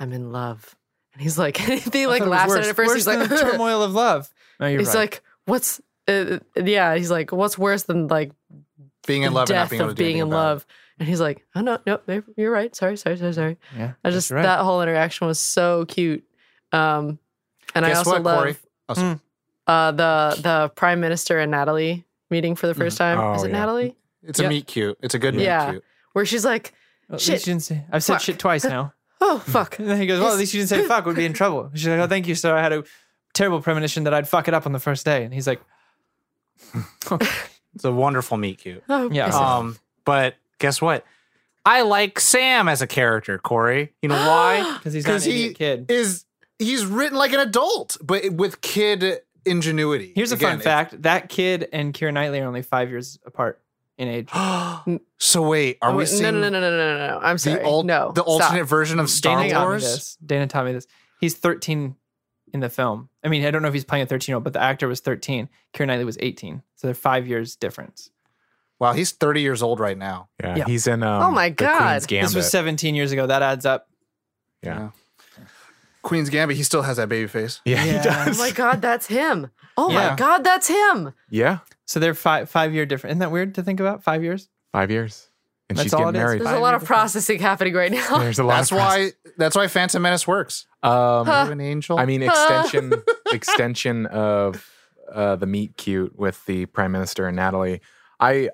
S3: "I'm in love," and he's like, he like
S1: I thought it
S3: laughs at it at first.
S1: worse
S3: He's like,
S1: the turmoil of love. No, you're
S3: he's
S1: right.
S3: like, "What's?" Uh, yeah, he's like, "What's worse than like
S5: Being in
S3: the
S5: love and not
S3: death
S5: being able to
S3: of
S5: do
S3: being in
S5: about it.
S3: Love?" And he's like, "Oh no, no, no, you're right. Sorry, sorry, sorry, sorry."
S1: yeah,
S3: I just
S1: right.
S3: that whole interaction was so cute. Um, and I also
S5: what,
S3: love
S5: Corey? Oh, sorry.
S3: uh, the the prime minister and Natalie meeting for the first time.
S2: Oh,
S3: Is it
S2: yeah.
S3: Natalie?
S5: It's a meet cute. It's a good meet
S3: Yeah.
S5: cute.
S3: Where she's like,
S1: At
S3: Shit.
S1: least didn't say- I've said
S3: Fuck.
S1: shit twice now.
S3: "Oh fuck."
S1: And then he goes, "Well, at least you didn't say fuck. We'd be in trouble." She's like, "Oh, thank you, sir. I had a terrible premonition that I'd fuck it up on the first day." And he's like, okay.
S6: It's a wonderful meet cute.
S3: Oh,
S1: Yeah.
S6: Um, but guess what? I like Sam as a character, Corey. You know why?
S1: "Because he's not an
S5: he
S1: idiot kid."
S5: is he's written like an adult, but with kid ingenuity.
S1: Here's a
S5: Again,
S1: fun fact: that kid and Keira Knightley are only five years apart in age.
S5: so wait, are
S3: Oh,
S5: we seeing
S3: no, no, no, no, no, no, no, no. I'm sorry.
S5: the, al-
S3: no,
S5: the
S3: stop.
S5: alternate version of Star
S1: Dana taught me
S5: Wars?
S1: this. Dana taught me this. He's 13 in the film. I mean, I don't know if he's playing a 13 year old, but the actor was 13. Keira Knightley was 18, so they're five years difference.
S5: Wow, he's 30 years old right now.
S2: yeah,
S1: Yeah.
S2: he's in. Um,
S3: Oh my
S2: the
S3: God.
S2: Queen's Gambit.
S1: This was 17 years ago. That adds up.
S2: yeah,
S5: Queen's Gambit, he still has that baby face.
S2: yeah, he
S1: Yeah.
S3: Oh
S2: does.
S3: my god, that's him. Oh
S1: Yeah.
S3: my god, that's him.
S2: yeah,
S1: So they're five five year different. Isn't that weird to think about? Five years.
S2: five years, and
S1: That's
S2: she's
S1: all
S2: getting
S1: it is.
S2: married.
S3: There's
S1: Five
S3: a lot
S1: year
S3: of
S1: difference.
S3: processing happening right now.
S2: There's a lot.
S5: That's
S2: of
S5: why that's why Phantom Menace works.
S2: Um,
S5: Are you an angel?
S2: I mean, extension extension of uh, the meet cute with the prime minister and Natalie. I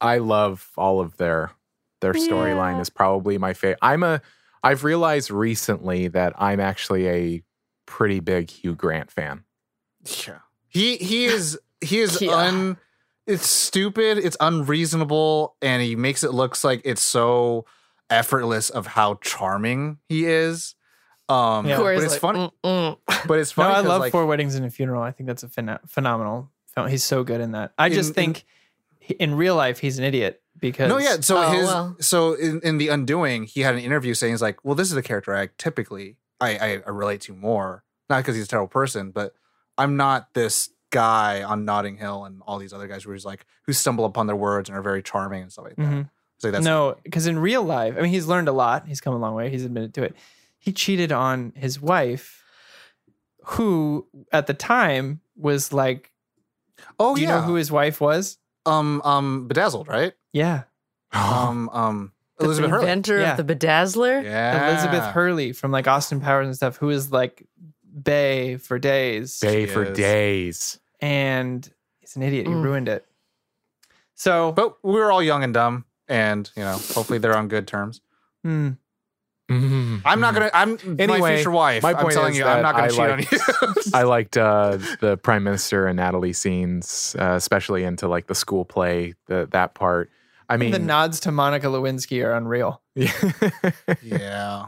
S2: I love all of their their storyline
S3: Yeah.
S2: is probably my favorite. I'm a I've realized recently that I'm actually a pretty big Hugh Grant fan.
S5: yeah. He he is he is
S3: Yeah.
S5: un it's stupid, it's unreasonable, and he makes it looks like it's so effortless of how charming he is. Um
S1: Yeah.
S5: But it's
S3: like,
S5: funny
S3: "Mm-mm."
S5: but it's
S1: No,
S5: funny
S1: I
S5: 'cause,
S1: love
S5: like,
S1: Four Weddings and a Funeral. I think that's a phen- phenomenal film. He's so good in that. I just
S5: In-
S1: think he- in real life he's an idiot because
S5: No, yeah. So
S3: Oh,
S5: his
S3: well.
S5: so in, in the Undoing, he had an interview saying he's like, well, this is the character I typically I, I, I relate to more, not because he's a terrible person, but I'm not this guy on Notting Hill and all these other guys where he's like who stumble upon their words and are very charming and stuff like that.
S1: Mhm.
S5: So that's
S1: no, because in real life, I mean, he's learned a lot. He's come a long way. He's admitted to it. He cheated on his wife, who at the time was like,
S5: oh
S1: do you
S5: yeah,
S1: know who his wife was?
S5: Um um bedazzled, right?
S1: Yeah,
S5: Um um
S3: The
S5: Elizabeth Hurley.
S3: inventor
S1: Yeah.
S3: of the bedazzler.
S5: Yeah,
S1: Elizabeth Hurley from like Austin Powers and stuff, who is like Bae for days,
S2: Bae
S5: She
S2: for
S5: is.
S2: days.
S1: and he's an idiot. He
S3: Mm.
S1: ruined it. So,
S5: But we were all young and dumb, and you know, hopefully they're on good terms.
S1: hmm,
S2: Mhm.
S5: I'm not gonna. I'm my
S2: Anyway,
S5: future wife.
S2: my
S5: I'm telling
S2: is
S5: you, I'm not gonna
S2: I
S5: cheat
S2: like-
S5: on you.
S2: I liked uh, the prime minister and Natalie scenes, uh, especially into like the school play, the, that part. I mean,
S1: the nods to Monica Lewinsky are unreal.
S5: yeah.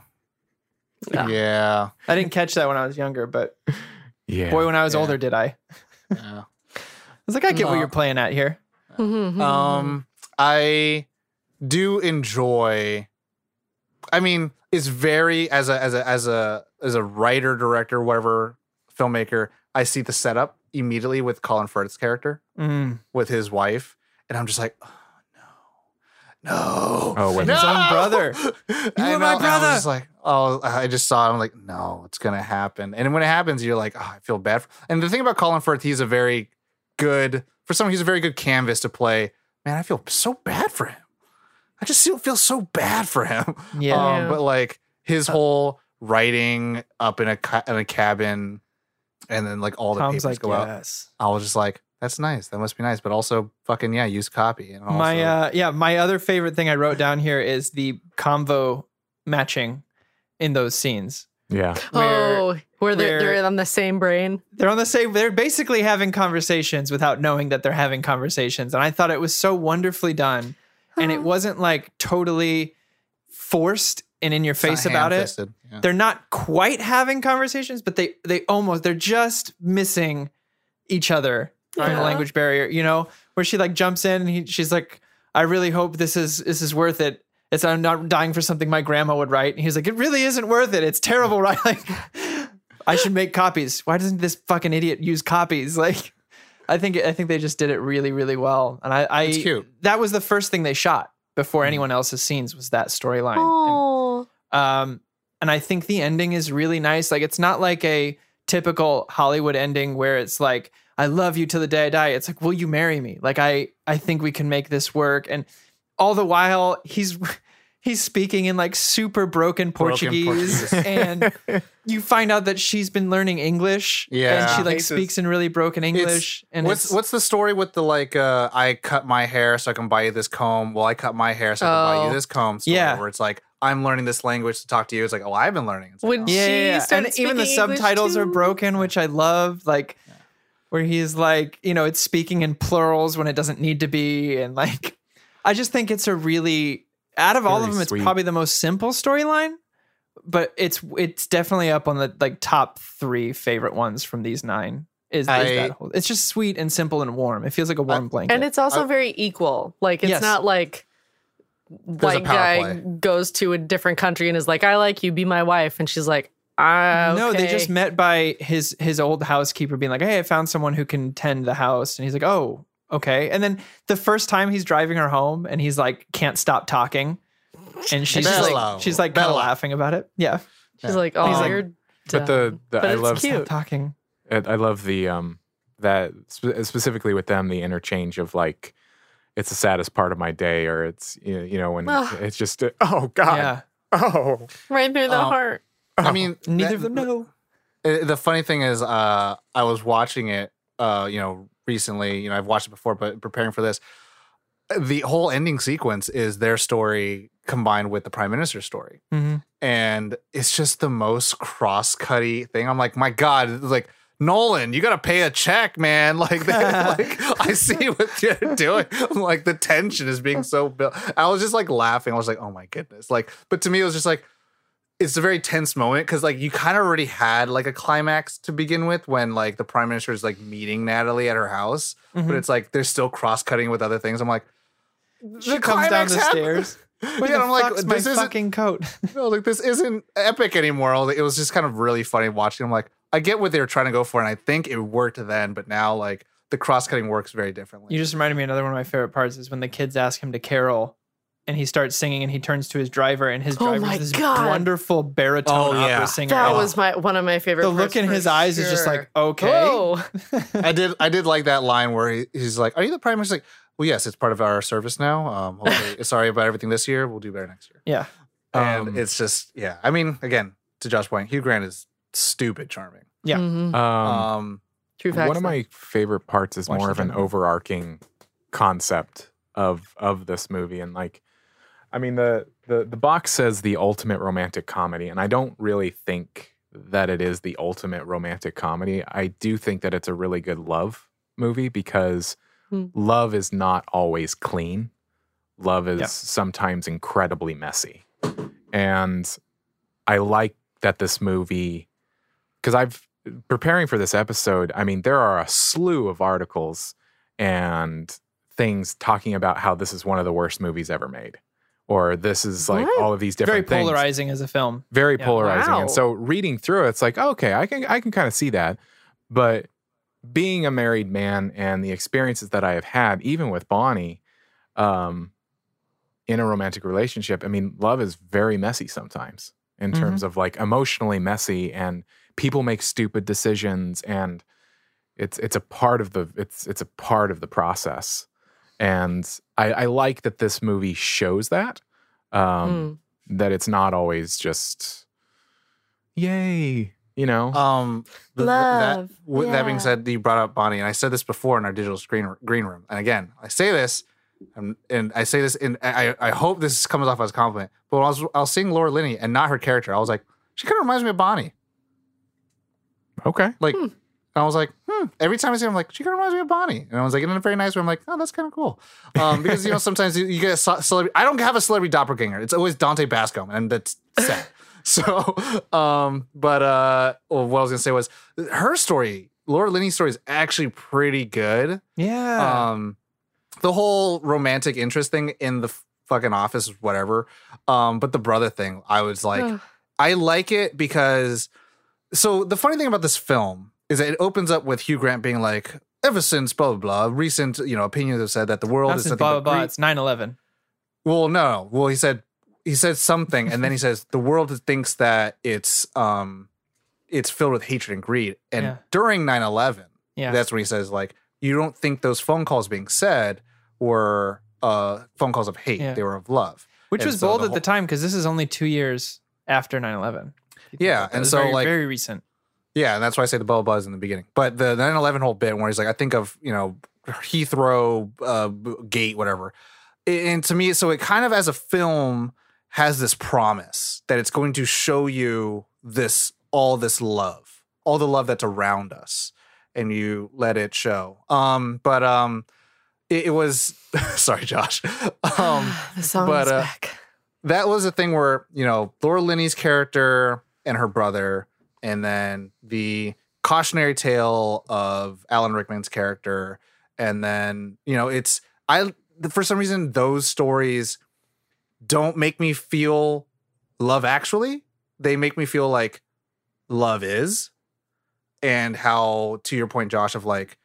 S3: Yeah.
S5: Yeah.
S1: I didn't catch that when I was younger, but
S2: yeah.
S1: boy, when I was
S5: Yeah.
S1: older, did I?
S5: Yeah.
S1: was like, I get what you're playing at here.
S3: Mhm.
S5: Um, I do enjoy. I mean, it's very as a as a as a as a writer, director, whatever filmmaker. I see the setup immediately with Colin Firth's character
S1: Mm.
S5: with his wife, and I'm just like, oh, no, no,
S2: Oh, with
S5: no!
S1: his own brother.
S5: I
S1: are my
S5: brother. I was like, oh, I just saw. it. I'm like, no, it's gonna happen. And when it happens, you're like, oh, I feel bad. For, and the thing about Colin Firth, he's a very good for someone. He's a very good canvas to play. Man, I feel so bad for him. I just feel, feel so bad for him.
S1: Yeah.
S5: Um, but like his whole writing up in a ca- in a cabin, and then like all the
S1: Tom's
S5: papers
S1: like,
S5: go out. I was just like, that's nice. That must be nice. But also, fucking yeah, use copy. And also,
S1: my uh yeah my other favorite thing i wrote down here is the convo matching in those scenes
S2: Yeah.
S1: where
S3: oh, where they're,
S1: where-
S3: they're on the same brain.
S1: they're on the same they're basically having conversations without knowing that they're having conversations and i thought it was so wonderfully done and it wasn't like totally forced and in your face about it.
S5: Yeah.
S1: they're not quite having conversations but they they almost they're just missing each other from the
S3: Yeah.
S1: language barrier you know? Where she like jumps in and he, she's like i really hope this is this is worth it. It's i'm not dying for something my grandma would write. And he's like it really isn't worth it. It's terrible right? Like i should make copies. Why doesn't this fucking idiot use copies? Like i think i think they just did it really really well and i i
S5: It's cute.
S1: that was the first thing they shot before anyone else's scenes was that storyline And-
S3: Oh,
S1: um, and I think the ending is really nice. Like it's not like a typical Hollywood ending where it's like, I love you till the day I die. It's like, will you marry me? Like I I think we can make this work. And all the while he's he's speaking in like super broken Portuguese,
S5: Portuguese.
S1: and you find out that she's been learning English.
S5: Yeah, and
S1: she like
S2: Hates
S1: speaks in really broken English. and
S5: what's what's the story with the like uh I cut my hair so I can buy you this comb? Well, I cut my hair so I can buy
S3: Oh.
S5: you this comb. Story,
S1: Yeah.
S5: where it's like I'm learning this language to talk to you. It's like, oh, I've been learning. It's like,
S3: When
S5: oh.
S1: yeah,
S3: She
S1: yeah, yeah.
S3: started
S1: and even the
S3: speaking English
S1: subtitles are broken, which I love. Like where he's like, you know, it's speaking in plurals when it doesn't need to be, and like, I just think it's a really out of all of
S2: Very
S1: them, it's probably the most simple storyline, but it's it's definitely up on the like top three favorite ones from these nine. Is, is
S5: I-
S1: that whole? It's just sweet and simple and warm. It feels like a warm blanket.
S3: and it's also
S5: I-
S3: very equal. Like it's
S1: Yes.
S3: not like
S5: a
S3: white guy
S5: play.
S3: goes to a different country and is like, "I like you, be my wife," and she's like, "Ah,
S1: No, they just met by his his old housekeeper being like, "Hey, I found someone who can tend the house," and he's like, "Oh, okay." And then the first time he's driving her home, and he's like, "Can't stop talking," and she's
S5: Bello.
S1: like, she's like kind of
S5: Bello.
S1: laughing about it. Yeah,
S3: She's like, "Oh,
S1: He's like-
S3: you're."
S2: But the, the
S3: But
S2: I
S3: it's
S2: love
S3: cute.
S1: stop talking.
S2: I I love the um that spe- specifically with them the interchange of like it's the saddest part of my day or it's you know, you know when
S3: Ugh.
S2: it's just uh, oh god
S1: Yeah,
S2: oh
S3: right through the
S5: Um,
S3: heart.
S5: I mean,
S1: neither
S5: that-
S1: of them know.
S5: Uh, the funny thing is uh i was watching it uh you know recently you know i've watched it before but preparing for this the whole ending sequence is their story combined with the prime minister's story
S1: hmm
S5: and it's just the most cross-cutty thing i'm like my god like Nolan, you gotta pay a check, man. Like, they, like I see what you're doing. Like the tension is being so built. I was just like laughing. I was like, oh my goodness. Like, but to me, it was just like, it's a very tense moment because like you kind of already had like a climax to begin with when like the prime minister is like meeting Natalie at her house, but
S1: Mhm.
S5: it's like they're still cross cutting with other things. I'm like,
S1: She comes down the
S5: happened.
S1: stairs.
S5: Yeah,
S1: Where
S5: and
S1: the
S5: I'm like,
S1: fuck's my
S5: this isn't
S1: fucking coat?
S5: no, like this isn't epic anymore. It was just kind of really funny watching. I'm like, I get what they were trying to go for, and I think it worked then, but now like the cross cutting works very differently.
S1: You just reminded me of another one of my favorite parts is when the kids ask him to carol and he starts singing and he turns to his driver and his
S3: Oh
S1: driver is this
S3: God.
S1: wonderful baritone
S5: Oh, yeah.
S1: opera singer.
S3: That
S1: and
S3: was my one of my favorite.
S1: the look in
S3: for
S1: his eyes is just like, okay.
S3: Whoa.
S5: I did I did like that line where he, he's like, "Are you the prime minister?" Like, well, yes, it's part of our service now. Um, hopefully, sorry about everything this year. We'll do better next year.
S1: Yeah.
S5: And
S2: Um,
S5: it's just, yeah. I mean, again, to Josh's point, Hugh Grant is stupid charming.
S1: Yeah.
S3: Mhm.
S2: um,
S5: Um,
S3: True facts.
S2: one of my favorite parts is more of an
S1: gentleman.
S2: overarching concept of of this movie and like i mean the the the box says the ultimate romantic comedy and i don't really think that it is the ultimate romantic comedy i do think that it's a really good love movie because
S3: Hmm.
S2: love is not always clean love is
S1: Yeah.
S2: sometimes incredibly messy and i like that this movie because i've preparing for this episode, I mean, there are a slew of articles and things talking about how this is one of the worst movies ever made, or this is like
S3: What?
S2: all of these
S1: Very
S2: different things.
S1: polarizing as a film.
S2: Very
S1: Yeah.
S2: polarizing.
S3: Wow.
S2: And so reading through it, it's like, okay, I can I can kind of see that. But being a married man and the experiences that I have had, even with Bonnie, um, in a romantic relationship, I mean, love is very messy sometimes in
S1: Mhm.
S2: terms of like emotionally messy and people make stupid decisions and it's it's a part of the it's it's a part of the process. And I, I like that this movie shows that. Um,
S3: Mm.
S2: that it's not always just yay, you know.
S5: Um, th-
S3: Love,
S5: That, with that being said, you brought up Bonnie, and I said this before in our digital screen green room. And again, I say this, and, and I say this, and I, I hope this comes off as a compliment. But when I was I was seeing Laura Linney and not her character, I was like, she kind of reminds me of Bonnie.
S2: okay.
S5: Like, and I was like, hmm. Every time I see her, I'm like, she kind of reminds me of Bonnie. And I was like, in a very nice way, I'm like, oh, that's kind of cool. Um, because you know sometimes you, you get a celebrity. I don't have a celebrity doppelganger. It's always Dante Basco, and that's sad. so, um, but uh, well, what I was gonna say was her story. Laura Linney's story is actually pretty good.
S1: Yeah.
S5: Um, the whole romantic interest thing in the fucking office, whatever. Um, but the brother thing, I was like. I like it because. So the funny thing about this film is that it opens up with Hugh Grant being like, ever since blah blah blah, recent you know opinions have said that the world
S1: Not
S5: is
S1: since blah, blah, blah. It's 9 11.
S5: Well, no. Well, he said he says something, and then he says the world thinks that it's um it's filled with hatred and greed. And
S1: Yeah.
S5: during 9-11,
S1: Yeah.
S5: that's when he says like you don't think those phone calls being said were uh phone calls of hate;
S1: Yeah.
S5: they were of love.
S1: Which
S5: and
S1: was
S5: so
S1: bold
S5: the
S1: at the time because this is only two years after 9 11.
S5: Yeah, and so,
S1: very,
S5: like-
S1: very recent.
S5: Yeah, and that's why I say the blah buzz in the beginning. But the 9/11 whole bit where he's like, I think of you know Heathrow uh, gate, whatever. And to me, so it kind of as a film has this promise that it's going to show you this all this love, all the love that's around us, and you let it show. Um, but um, it, it was sorry, Josh. Um,
S3: the song
S5: but, uh,
S3: back.
S5: that was a thing where you know Laura Linney's character and her brother, and then the cautionary tale of Alan Rickman's character, and then you know it's I for some reason those stories don't make me feel love actually. They make me feel like love is. And how to your point josh of like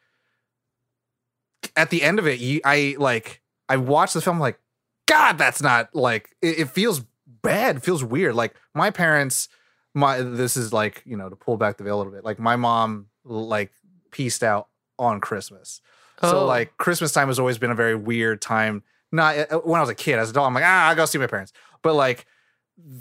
S5: at the end of it you i like i watched the film like god that's not like it, it feels bad. It feels weird. Like my parents my this is like you know to pull back the veil a little bit like my mom like pieced out on christmas. So
S3: Oh.
S5: like christmas time has always been a very weird time not uh, when i was a kid as an adult i'm like ah i gotta see my parents but like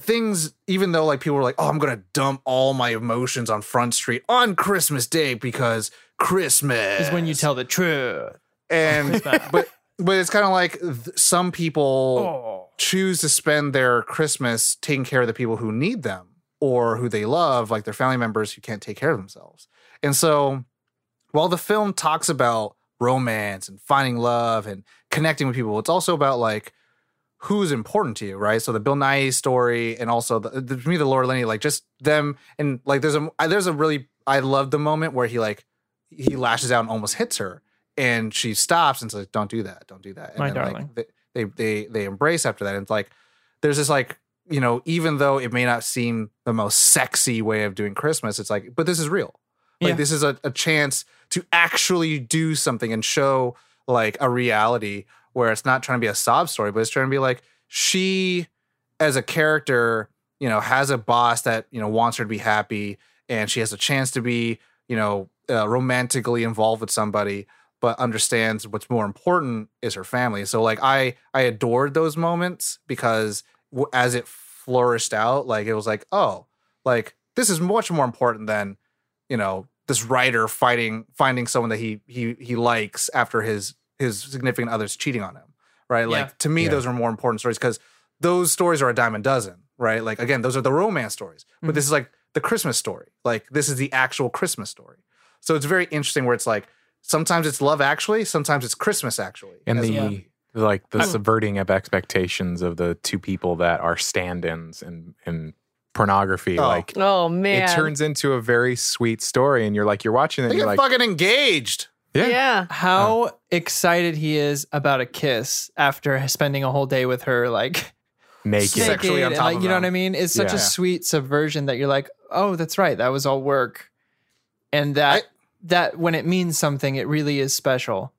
S5: things even though like people were like oh i'm gonna dump all my emotions on front street on christmas day because christmas
S1: Is when you tell the truth.
S5: and but but it's kind of like th- some people
S1: Oh.
S5: choose to spend their Christmas taking care of the people who need them or who they love, like their family members who can't take care of themselves. And so, while the film talks about romance and finding love and connecting with people, it's also about like who's important to you, right? So the Bill Nighy story, and also the, the, to me the Laura Linney, like just them, and like there's a there's a really I love the moment where he like he lashes out and almost hits her, and she stops and says, "Don't do that, don't do that." And
S1: My
S5: then, like,
S1: darling.
S5: they, they they they embrace after that. And it's like there's this like you know even though it may not seem the most sexy way of doing Christmas, it's like but this is real. Like
S1: Yeah.
S5: this is a, a chance to actually do something and show like a reality where it's not trying to be a sob story, but it's trying to be like she as a character, you know, has a boss that you know wants her to be happy, and she has a chance to be you know uh, romantically involved with somebody but understands what's more important is her family. So like I I adored those moments because as it flourished out, like it was like oh like this is much more important than you know this writer fighting finding someone that he he he likes after his his significant other's cheating on him, right?
S1: Yeah.
S5: Like to me
S2: Yeah.
S5: those are more important stories because those stories are a dime a dozen, right? Like again, those are the romance stories, but mm-hmm. this is like the Christmas story. Like this is the actual Christmas story. So it's very interesting where it's like sometimes it's love actually, sometimes it's Christmas actually.
S2: and the
S5: well.
S2: like the subverting of expectations of the two people that are stand-ins and in pornography
S5: Oh.
S2: like
S3: Oh man.
S2: it turns into a very sweet story and you're like you're watching it and you're like
S5: fucking engaged.
S2: Yeah.
S3: Yeah.
S1: how excited he is about a kiss after spending a whole day with her, like
S2: Naked.
S5: Sexually on
S1: naked, and,
S5: top
S1: like
S5: of
S1: you know what I mean. It's such
S2: Yeah.
S1: a sweet subversion that you're like, oh, that's right, that was all work, and that
S5: I-
S1: that when it means something, it really is special.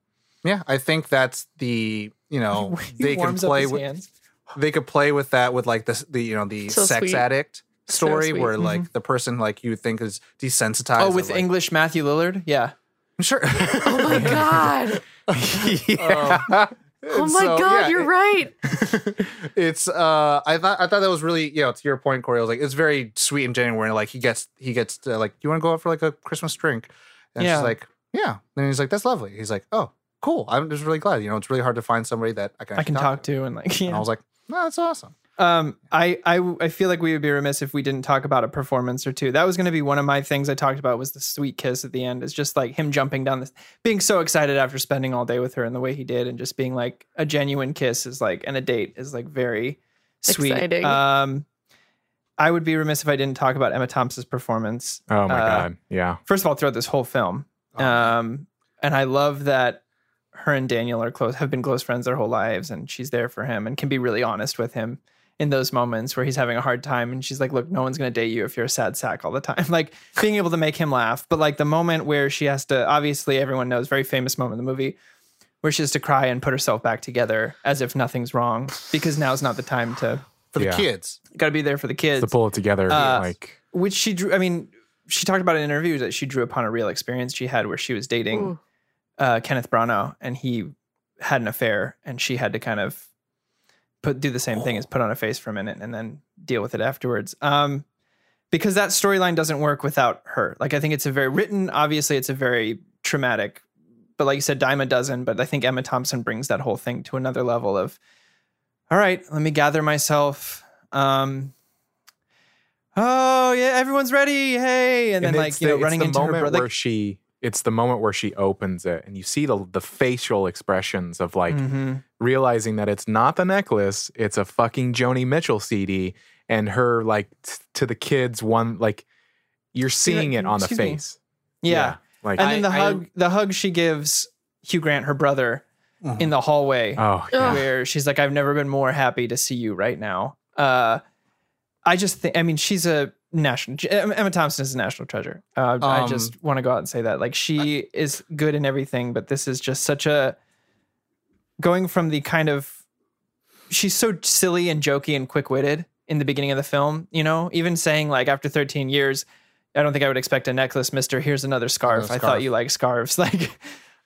S5: Yeah, I think that's the you know
S1: He
S5: they can
S1: warms up
S5: play
S1: his
S5: with
S1: hands.
S5: They could play with that with like the the you know the
S3: So
S5: sex
S3: sweet.
S5: addict story
S3: sweet.
S5: where like the person like you think is desensitized.
S1: Oh, with
S5: like,
S1: English Matthew Lillard, yeah.
S5: I'm sure.
S3: Oh my god.
S2: yeah.
S3: Oh my god, you're right.
S5: it's uh I thought I thought that was really you know to your point Corey I was like it's very sweet and genuine where like he gets he gets to, like Do you want to go out for like a Christmas drink and
S1: Yeah.
S5: she's like yeah and he's like that's lovely he's like oh cool I'm just really glad you know it's really hard to find somebody that I can
S1: I can
S5: actually
S1: talk to and like
S5: and I was like no that's awesome
S1: Um, I, I I feel like we would be remiss if we didn't talk about a performance or two. That was going to be one of my things I talked about was the sweet kiss at the end. It's just like him jumping down this, being so excited after spending all day with her and the way he did, and just being like a genuine kiss is like, and a date is like very sweet.
S3: Exciting.
S1: Um, I would be remiss if I didn't talk about Emma Thompson's performance.
S2: Oh my
S1: Uh,
S2: god. Yeah.
S1: First of all, throughout this whole film,
S5: Oh,
S1: um, and I love that her and Daniel are close, have been close friends their whole lives, and she's there for him and can be really honest with him in those moments where he's having a hard time, and she's like, "Look, no one's gonna date you if you're a sad sack all the time." Like being able to make him laugh, but like the moment where she has to, obviously, everyone knows, very famous moment in the movie. Where she has to cry and put herself back together as if nothing's wrong because now's not the time to
S5: for the
S2: Yeah.
S5: kids
S1: got to be there for the kids
S2: To pull it together,
S1: Uh,
S2: like
S1: which she drew. I mean, she talked about in interviews that she drew upon a real experience she had where she was dating
S3: Ooh.
S1: Uh, Kenneth Branagh, and he had an affair, and she had to kind of put do the same thing as put on a face for a minute and then deal with it afterwards. Um, because that storyline doesn't work without her. Like I think it's a very written. Obviously, it's a very traumatic, but like you said, Daima doesn't. But I think Emma Thompson brings that whole thing to another level of. All right, let me gather myself. Um, oh yeah, everyone's ready. Hey, and, then like you know, running
S2: the
S1: into her
S2: moment
S1: brother.
S2: where she. It's the moment where she opens it, and you see the the facial expressions of like
S1: Mhm.
S2: realizing that it's not the necklace, it's a fucking Joni Mitchell CD, and her like t- to the kids one like you're seeing it on the face.
S1: yeah.
S2: like
S1: And then the
S6: I- I-
S1: hug, the hug she gives Hugh Grant, her brother, in the hallway,
S2: oh yeah.
S1: where she's like, "I've never been more happy to see you right now." Uh, I just think, I mean, she's a national. Emma Thompson is a national treasure. Uh, I
S5: Um,
S1: just want to go out and say that, like, she is good in everything, but this is just such a going from the kind of she's so silly and jokey and quick witted in the beginning of the film. You know, even saying like after 13 years. I don't think I would expect a necklace, Mister. Here's another scarf.
S5: Another
S1: I thought you like scarves. Like,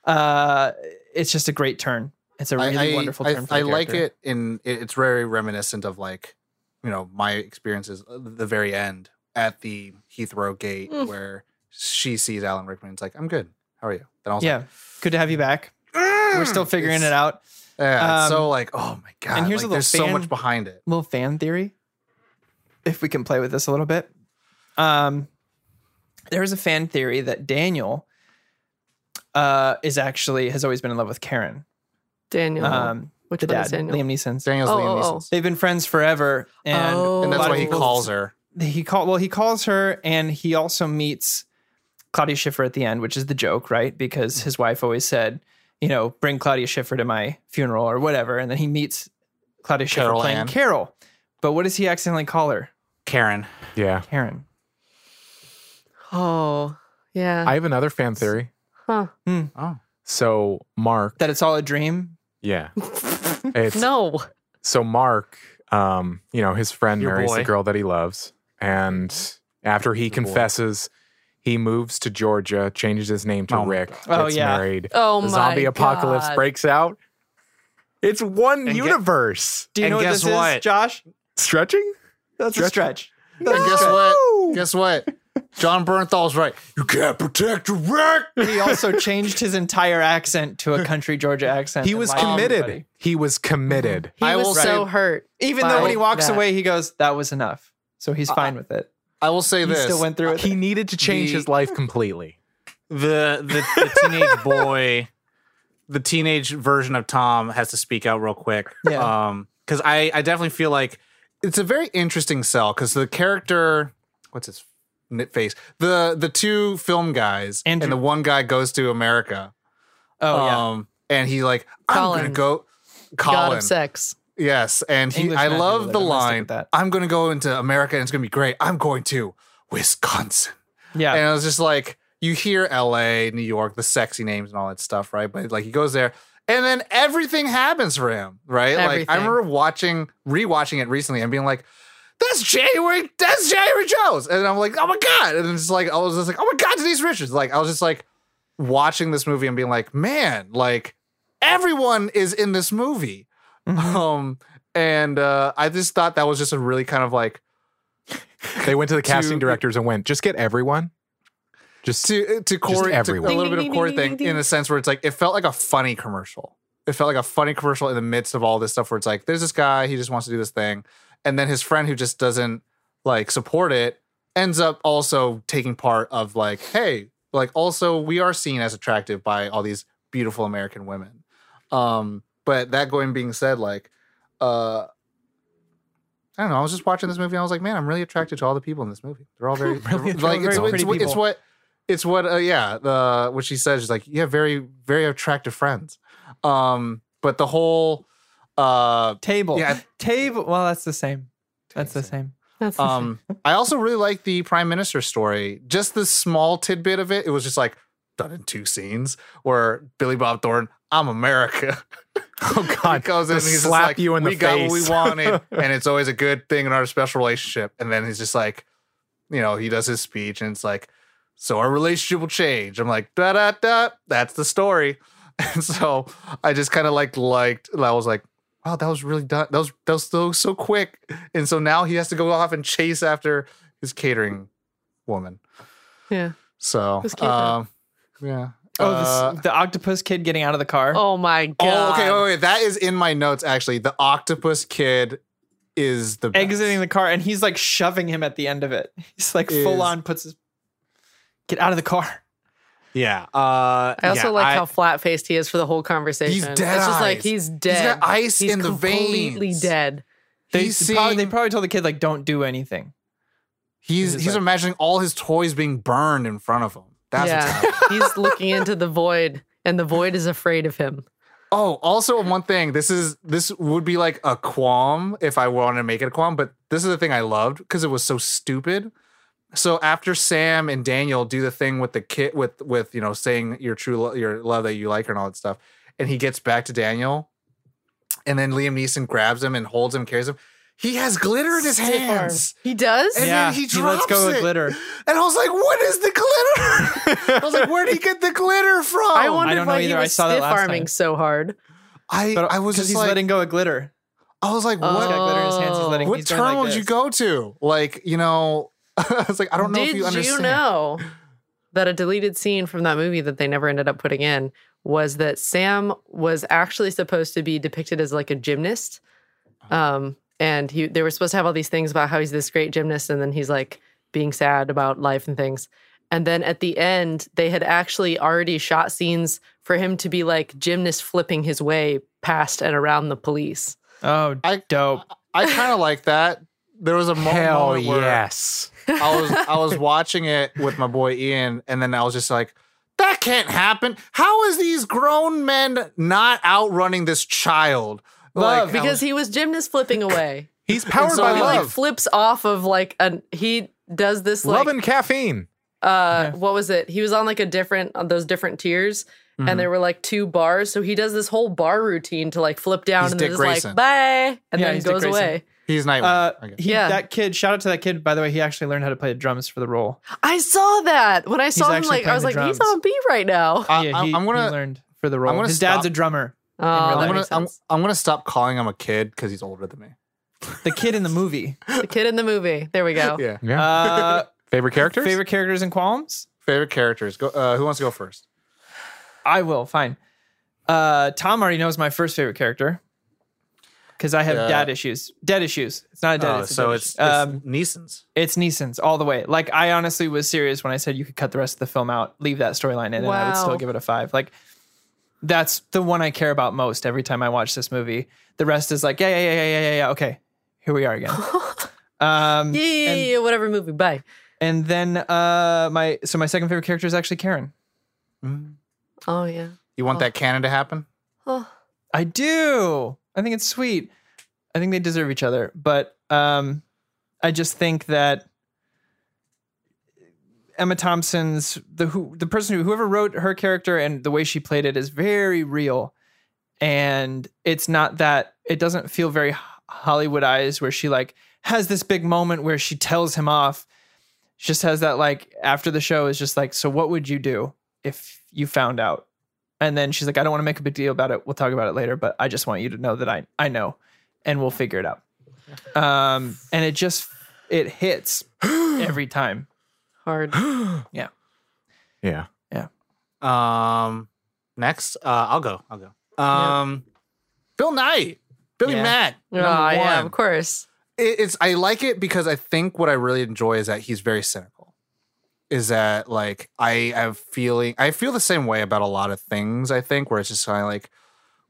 S1: uh, it's just a great turn. It's a really
S5: I, I,
S1: wonderful
S5: I,
S1: turn. For
S5: I like it in it's very reminiscent of like you know my experiences at the very end at the Heathrow gate
S3: Mm.
S5: where she sees Alan Rickman. It's like I'm good. How are you? Then I was
S1: Yeah, good to have you back.
S5: like,
S1: We're still figuring it out.
S5: Yeah,
S1: Um,
S5: so like oh my god.
S1: and here's
S5: like,
S1: a little
S5: there's so much behind it.
S1: Little fan theory, if we can play with this a little bit. Um, there is a fan theory that Daniel uh, is actually has always been in love with Karen.
S3: Daniel.
S1: Um,
S3: Which
S1: the dad,
S3: is Daniel?
S1: Liam Neeson's.
S5: Daniel's
S3: Oh,
S5: Liam
S3: oh, oh.
S1: They've been friends forever, and
S3: Oh.
S5: and that's why he calls her.
S1: He call well he calls her and he also meets Claudia Schiffer at the end which is the joke right because his wife always said you know bring Claudia Schiffer to my funeral or whatever and then he meets Claudia Schiffer
S5: Carol
S1: playing
S5: Ann.
S1: Carol but what does he accidentally call her
S6: Karen.
S2: Yeah.
S1: Karen
S3: Oh, yeah.
S2: I have another fan theory.
S3: huh.
S5: Oh,
S2: So Mark,
S1: that it's all a dream
S2: yeah. It's
S3: no.
S2: so Mark, um, you know, his friend
S6: Your
S2: marries
S6: boy.
S2: the girl that he loves, and after he confesses, he moves to Georgia, changes his name to
S6: Oh my
S2: Rick,
S1: God. Oh,
S2: gets
S1: yeah.
S2: married.
S3: Oh
S2: the
S3: my
S2: zombie apocalypse
S3: God.
S2: breaks out. It's one
S6: And get-
S2: universe.
S1: do you
S6: And
S1: know what
S6: guess
S1: this
S6: what?
S1: is Josh
S2: Stretching?
S1: that's a stretch
S5: and guess what? Guess what? Jon Bernthal's right. You can't protect a wreck.
S1: he also changed his entire accent to a country Georgia accent
S2: He
S1: and
S2: was
S1: lied to
S2: committed.
S1: everybody.
S2: He was committed.
S3: He
S5: I
S3: was
S5: will
S3: so
S5: say-
S3: hurt.
S1: even though when he
S3: by
S1: walks
S3: that.
S1: away he goes that was enough so he's fine with it
S5: I will say
S1: he
S5: this.
S1: still went through it
S2: He needed to change
S5: The-
S2: his life completely.
S6: The the, the teenage boy, the teenage version of Tom has to speak out real quick.
S1: Yeah.
S6: Um, because I I definitely feel like
S5: it's a very interesting sell because the character, what's his n- face? The the two film guys
S1: Andrew-
S5: and the one guy goes to America.
S1: Oh yeah.
S5: Um, and he like, I'm
S3: Colin.
S5: gonna go.
S3: God of sex.
S5: Yes, and he.
S1: English
S5: I love the
S1: I'm gonna stick
S5: line.
S1: that.
S5: I'm gonna go into America and it's gonna be great. I'm going to Wisconsin.
S1: Yeah.
S5: And I was just like, you hear LA, New York, the sexy names and all that stuff, right? But like he goes there and then everything happens for him, right? Like I remember watching, rewatching it recently and being like, that's January, that's January Jones. And I'm like, oh my God. And it's like, I was just like, oh my God, Denise Richards. Like, I was just like watching this movie and being like, man, like everyone is in this movie. Um, and uh, I just thought that was just a really kind of like,
S2: They went to the casting
S5: To-
S2: directors and went, just get everyone. Just
S5: to to Corey, to a little bit of Corey thing
S3: ding, ding.
S5: in the sense where it's like it felt like a funny commercial. It felt like a funny commercial in the midst of all this stuff where it's like there's this guy he just wants to do this thing, and then his friend who just doesn't like support it ends up also taking part of like hey like also we are seen as attractive by all these beautiful American women. Um, but that going being said, like uh. I don't know. I was just watching this movie and I was like, man, I'm really attracted to all the people in this movie. They're all very,
S1: Really
S5: they're- like,
S1: very
S5: it's, it's, what- it's what, it's what, uh, yeah, the, what she says is like, you have very, very attractive friends. Um, but the whole, uh,
S1: Table.
S5: Yeah.
S1: Table. Well, that's the same. That's the same.
S3: That's
S5: um, I also really like the prime minister story. Just the small tidbit of it. It was just like done in two scenes where Billy Bob Thornton, I'm America.
S2: oh god, he
S5: goes in and he's
S2: slap
S5: like,
S2: you in the
S5: we got what we wanted, and it's always a good thing in our special relationship. And then he's just like, you know, he does his speech, and it's like, so our relationship will change. I'm like, da da da. That's the story. And so I just kind of like liked. I was like, wow, that was really done. That was that was so so quick. And so now he has to go off and chase after his catering woman.
S3: yeah.
S5: So,
S3: Who's cute, though?
S5: um, yeah.
S1: Oh,
S5: Uh,
S1: this, the octopus kid getting out of the car.
S3: Oh my god.
S5: Oh, okay. Wait, wait, that is in my notes. Actually, the octopus kid is the best.
S1: exiting the car, and he's like shoving him at the end of it. He's like
S5: Is-
S1: full on puts his get out of the car.
S6: Yeah. Uh,
S3: I also
S6: yeah,
S3: like
S6: I-
S3: how flat faced he is for the whole conversation.
S5: He's dead
S3: It's just like
S5: eyes.
S3: he's
S5: He's
S3: dead.
S5: got ice
S3: He's
S5: in the veins.
S3: completely
S5: veins.
S3: dead.
S1: They,
S5: He's
S1: probably, they probably told the kid like, "Don't do anything."
S5: He's
S1: He's
S5: he's
S1: like-
S5: imagining all his toys being burned in front of him. That's
S3: yeah. he's looking into the void and the void is afraid of him.
S5: Oh, also one thing. This is this would be like a qualm if I wanted to make it a qualm, but this is the thing I loved because it was so stupid. So after Sam and Daniel do the thing with the kid with with you know saying your true lo- your love that you like her and all that stuff, and he gets back to Daniel, and then Liam Neeson grabs him and holds him, carries him. He has glitter in his
S3: Stiff arm.
S5: hands.
S3: He does?
S5: And
S1: yeah,
S5: then he
S1: lets
S5: drops
S1: go
S5: it.
S1: of glitter.
S5: And I was like, what is the glitter? I was like, where'd he get the glitter from?
S3: I wondered
S1: don't know
S3: why he
S1: either. I
S3: was
S1: saw that
S3: stiff
S1: last
S3: arming
S1: time.
S3: so hard.
S5: I,
S1: But
S5: I was
S1: because
S5: just
S1: he's
S5: like,
S1: letting go of glitter.
S5: I was like,
S1: He's
S5: what?
S1: got glitter in his hands. Letting.
S5: what
S1: he's going
S5: term
S1: like
S5: would you go to? Like, you know, I was like, I don't know
S3: Did
S5: if you understand.
S3: know that a deleted scene from that movie that they never ended up putting in was that Sam was actually supposed to be depicted as like a gymnast. Um, and he they were supposed to have all these things about how he's this great gymnast, and then he's like being sad about life and things. And then at the end, they had actually already shot scenes for him to be like gymnast flipping his way past and around the police.
S1: Oh,
S5: I-
S1: dope.
S5: I kind of like that. There was a mo-
S2: Hell
S5: moment where
S2: yes.
S5: I was I was watching it with my boy Ian, and then I was just like, that can't happen. How is these grown men not outrunning this child?
S1: Love.
S5: I
S3: Because
S5: was-
S3: he was gymnast flipping away.
S2: He's powered
S5: so
S2: by
S5: he,
S3: he like flips off of like an he does this like
S2: love and caffeine.
S3: uh what was it he was on like a different on those different tiers
S5: Mhm.
S3: and there were like two bars so he does this whole bar routine to like flip down
S5: He's
S3: and
S5: Dick
S3: then just
S5: Grayson.
S3: like bye and
S1: Yeah,
S3: then
S1: he's Dick
S3: goes away
S5: he's Nightwing.
S1: Uh, he,
S3: Yeah.
S1: that kid. Shout out to that kid. By the way, he actually learned how to play the drums for the role.
S3: i saw that when i saw him like i was like
S1: playing the
S3: he's on beat right now
S5: I,
S1: yeah,
S5: I'm,
S1: he,
S5: I'm gonna
S1: learned for the role.
S5: gonna
S1: His dad's a drummer.
S3: Oh
S1: real
S3: that
S1: life.
S5: I'm gonna I'm. I'm gonna stop calling him a kid because he's older than me.
S1: The kid in the movie.
S3: the kid in the movie there we go
S5: Yeah.
S2: Yeah.
S1: Uh,
S2: favorite characters?
S1: favorite characters and qualms?
S5: Favorite characters. Go. Uh, who wants to go first?
S1: I will. Fine. Uh, Tom already knows my first favorite character because I have
S5: Yeah.
S1: dad issues. Dead issues. It's not a dead.
S5: Oh,
S1: it's a
S5: so
S1: dead
S5: it's,
S1: issue. um,
S5: it's Neeson's.
S1: it's Neeson's all the way. Like I honestly was serious when I said you could cut the rest of the film out, leave that storyline in, and I would still give it a five. Like that's the one I care about most every time I watch this movie. The rest is like, yeah, yeah, yeah, yeah, yeah, yeah, yeah. Okay, here we are again. um,
S3: yeah, yeah,
S1: and,
S3: yeah, whatever movie bye
S1: and then uh, my so my second favorite character is actually Karen. Mm.
S3: oh yeah
S5: You want that canon to happen?
S3: Oh,
S1: I do. I think it's sweet. I think they deserve each other, but um, I just think that Emma Thompson's the who the person who whoever wrote her character and the way she played it is very real, and it's not that it doesn't feel very Hollywoodized where she like has this big moment where she tells him off. She just has that like after the show is just like, so what would you do if you found out? And then she's like, I don't want to make a big deal about it. We'll talk about it later, but I just want you to know that I I know, and we'll figure it out. Um, and it just it hits every time.
S3: Hard.
S2: Yeah. Yeah. Yeah.
S6: Um, next, uh, I'll go. I'll go. Um,
S5: Bill Nighy, Billy
S1: Yeah.
S5: Mack.
S3: Oh, yeah, of course.
S5: it- it's I like it because I think what I really enjoy is that he's very cynical. Is that like I have feeling I feel the same way about a lot of things, I think, where it's just kind of like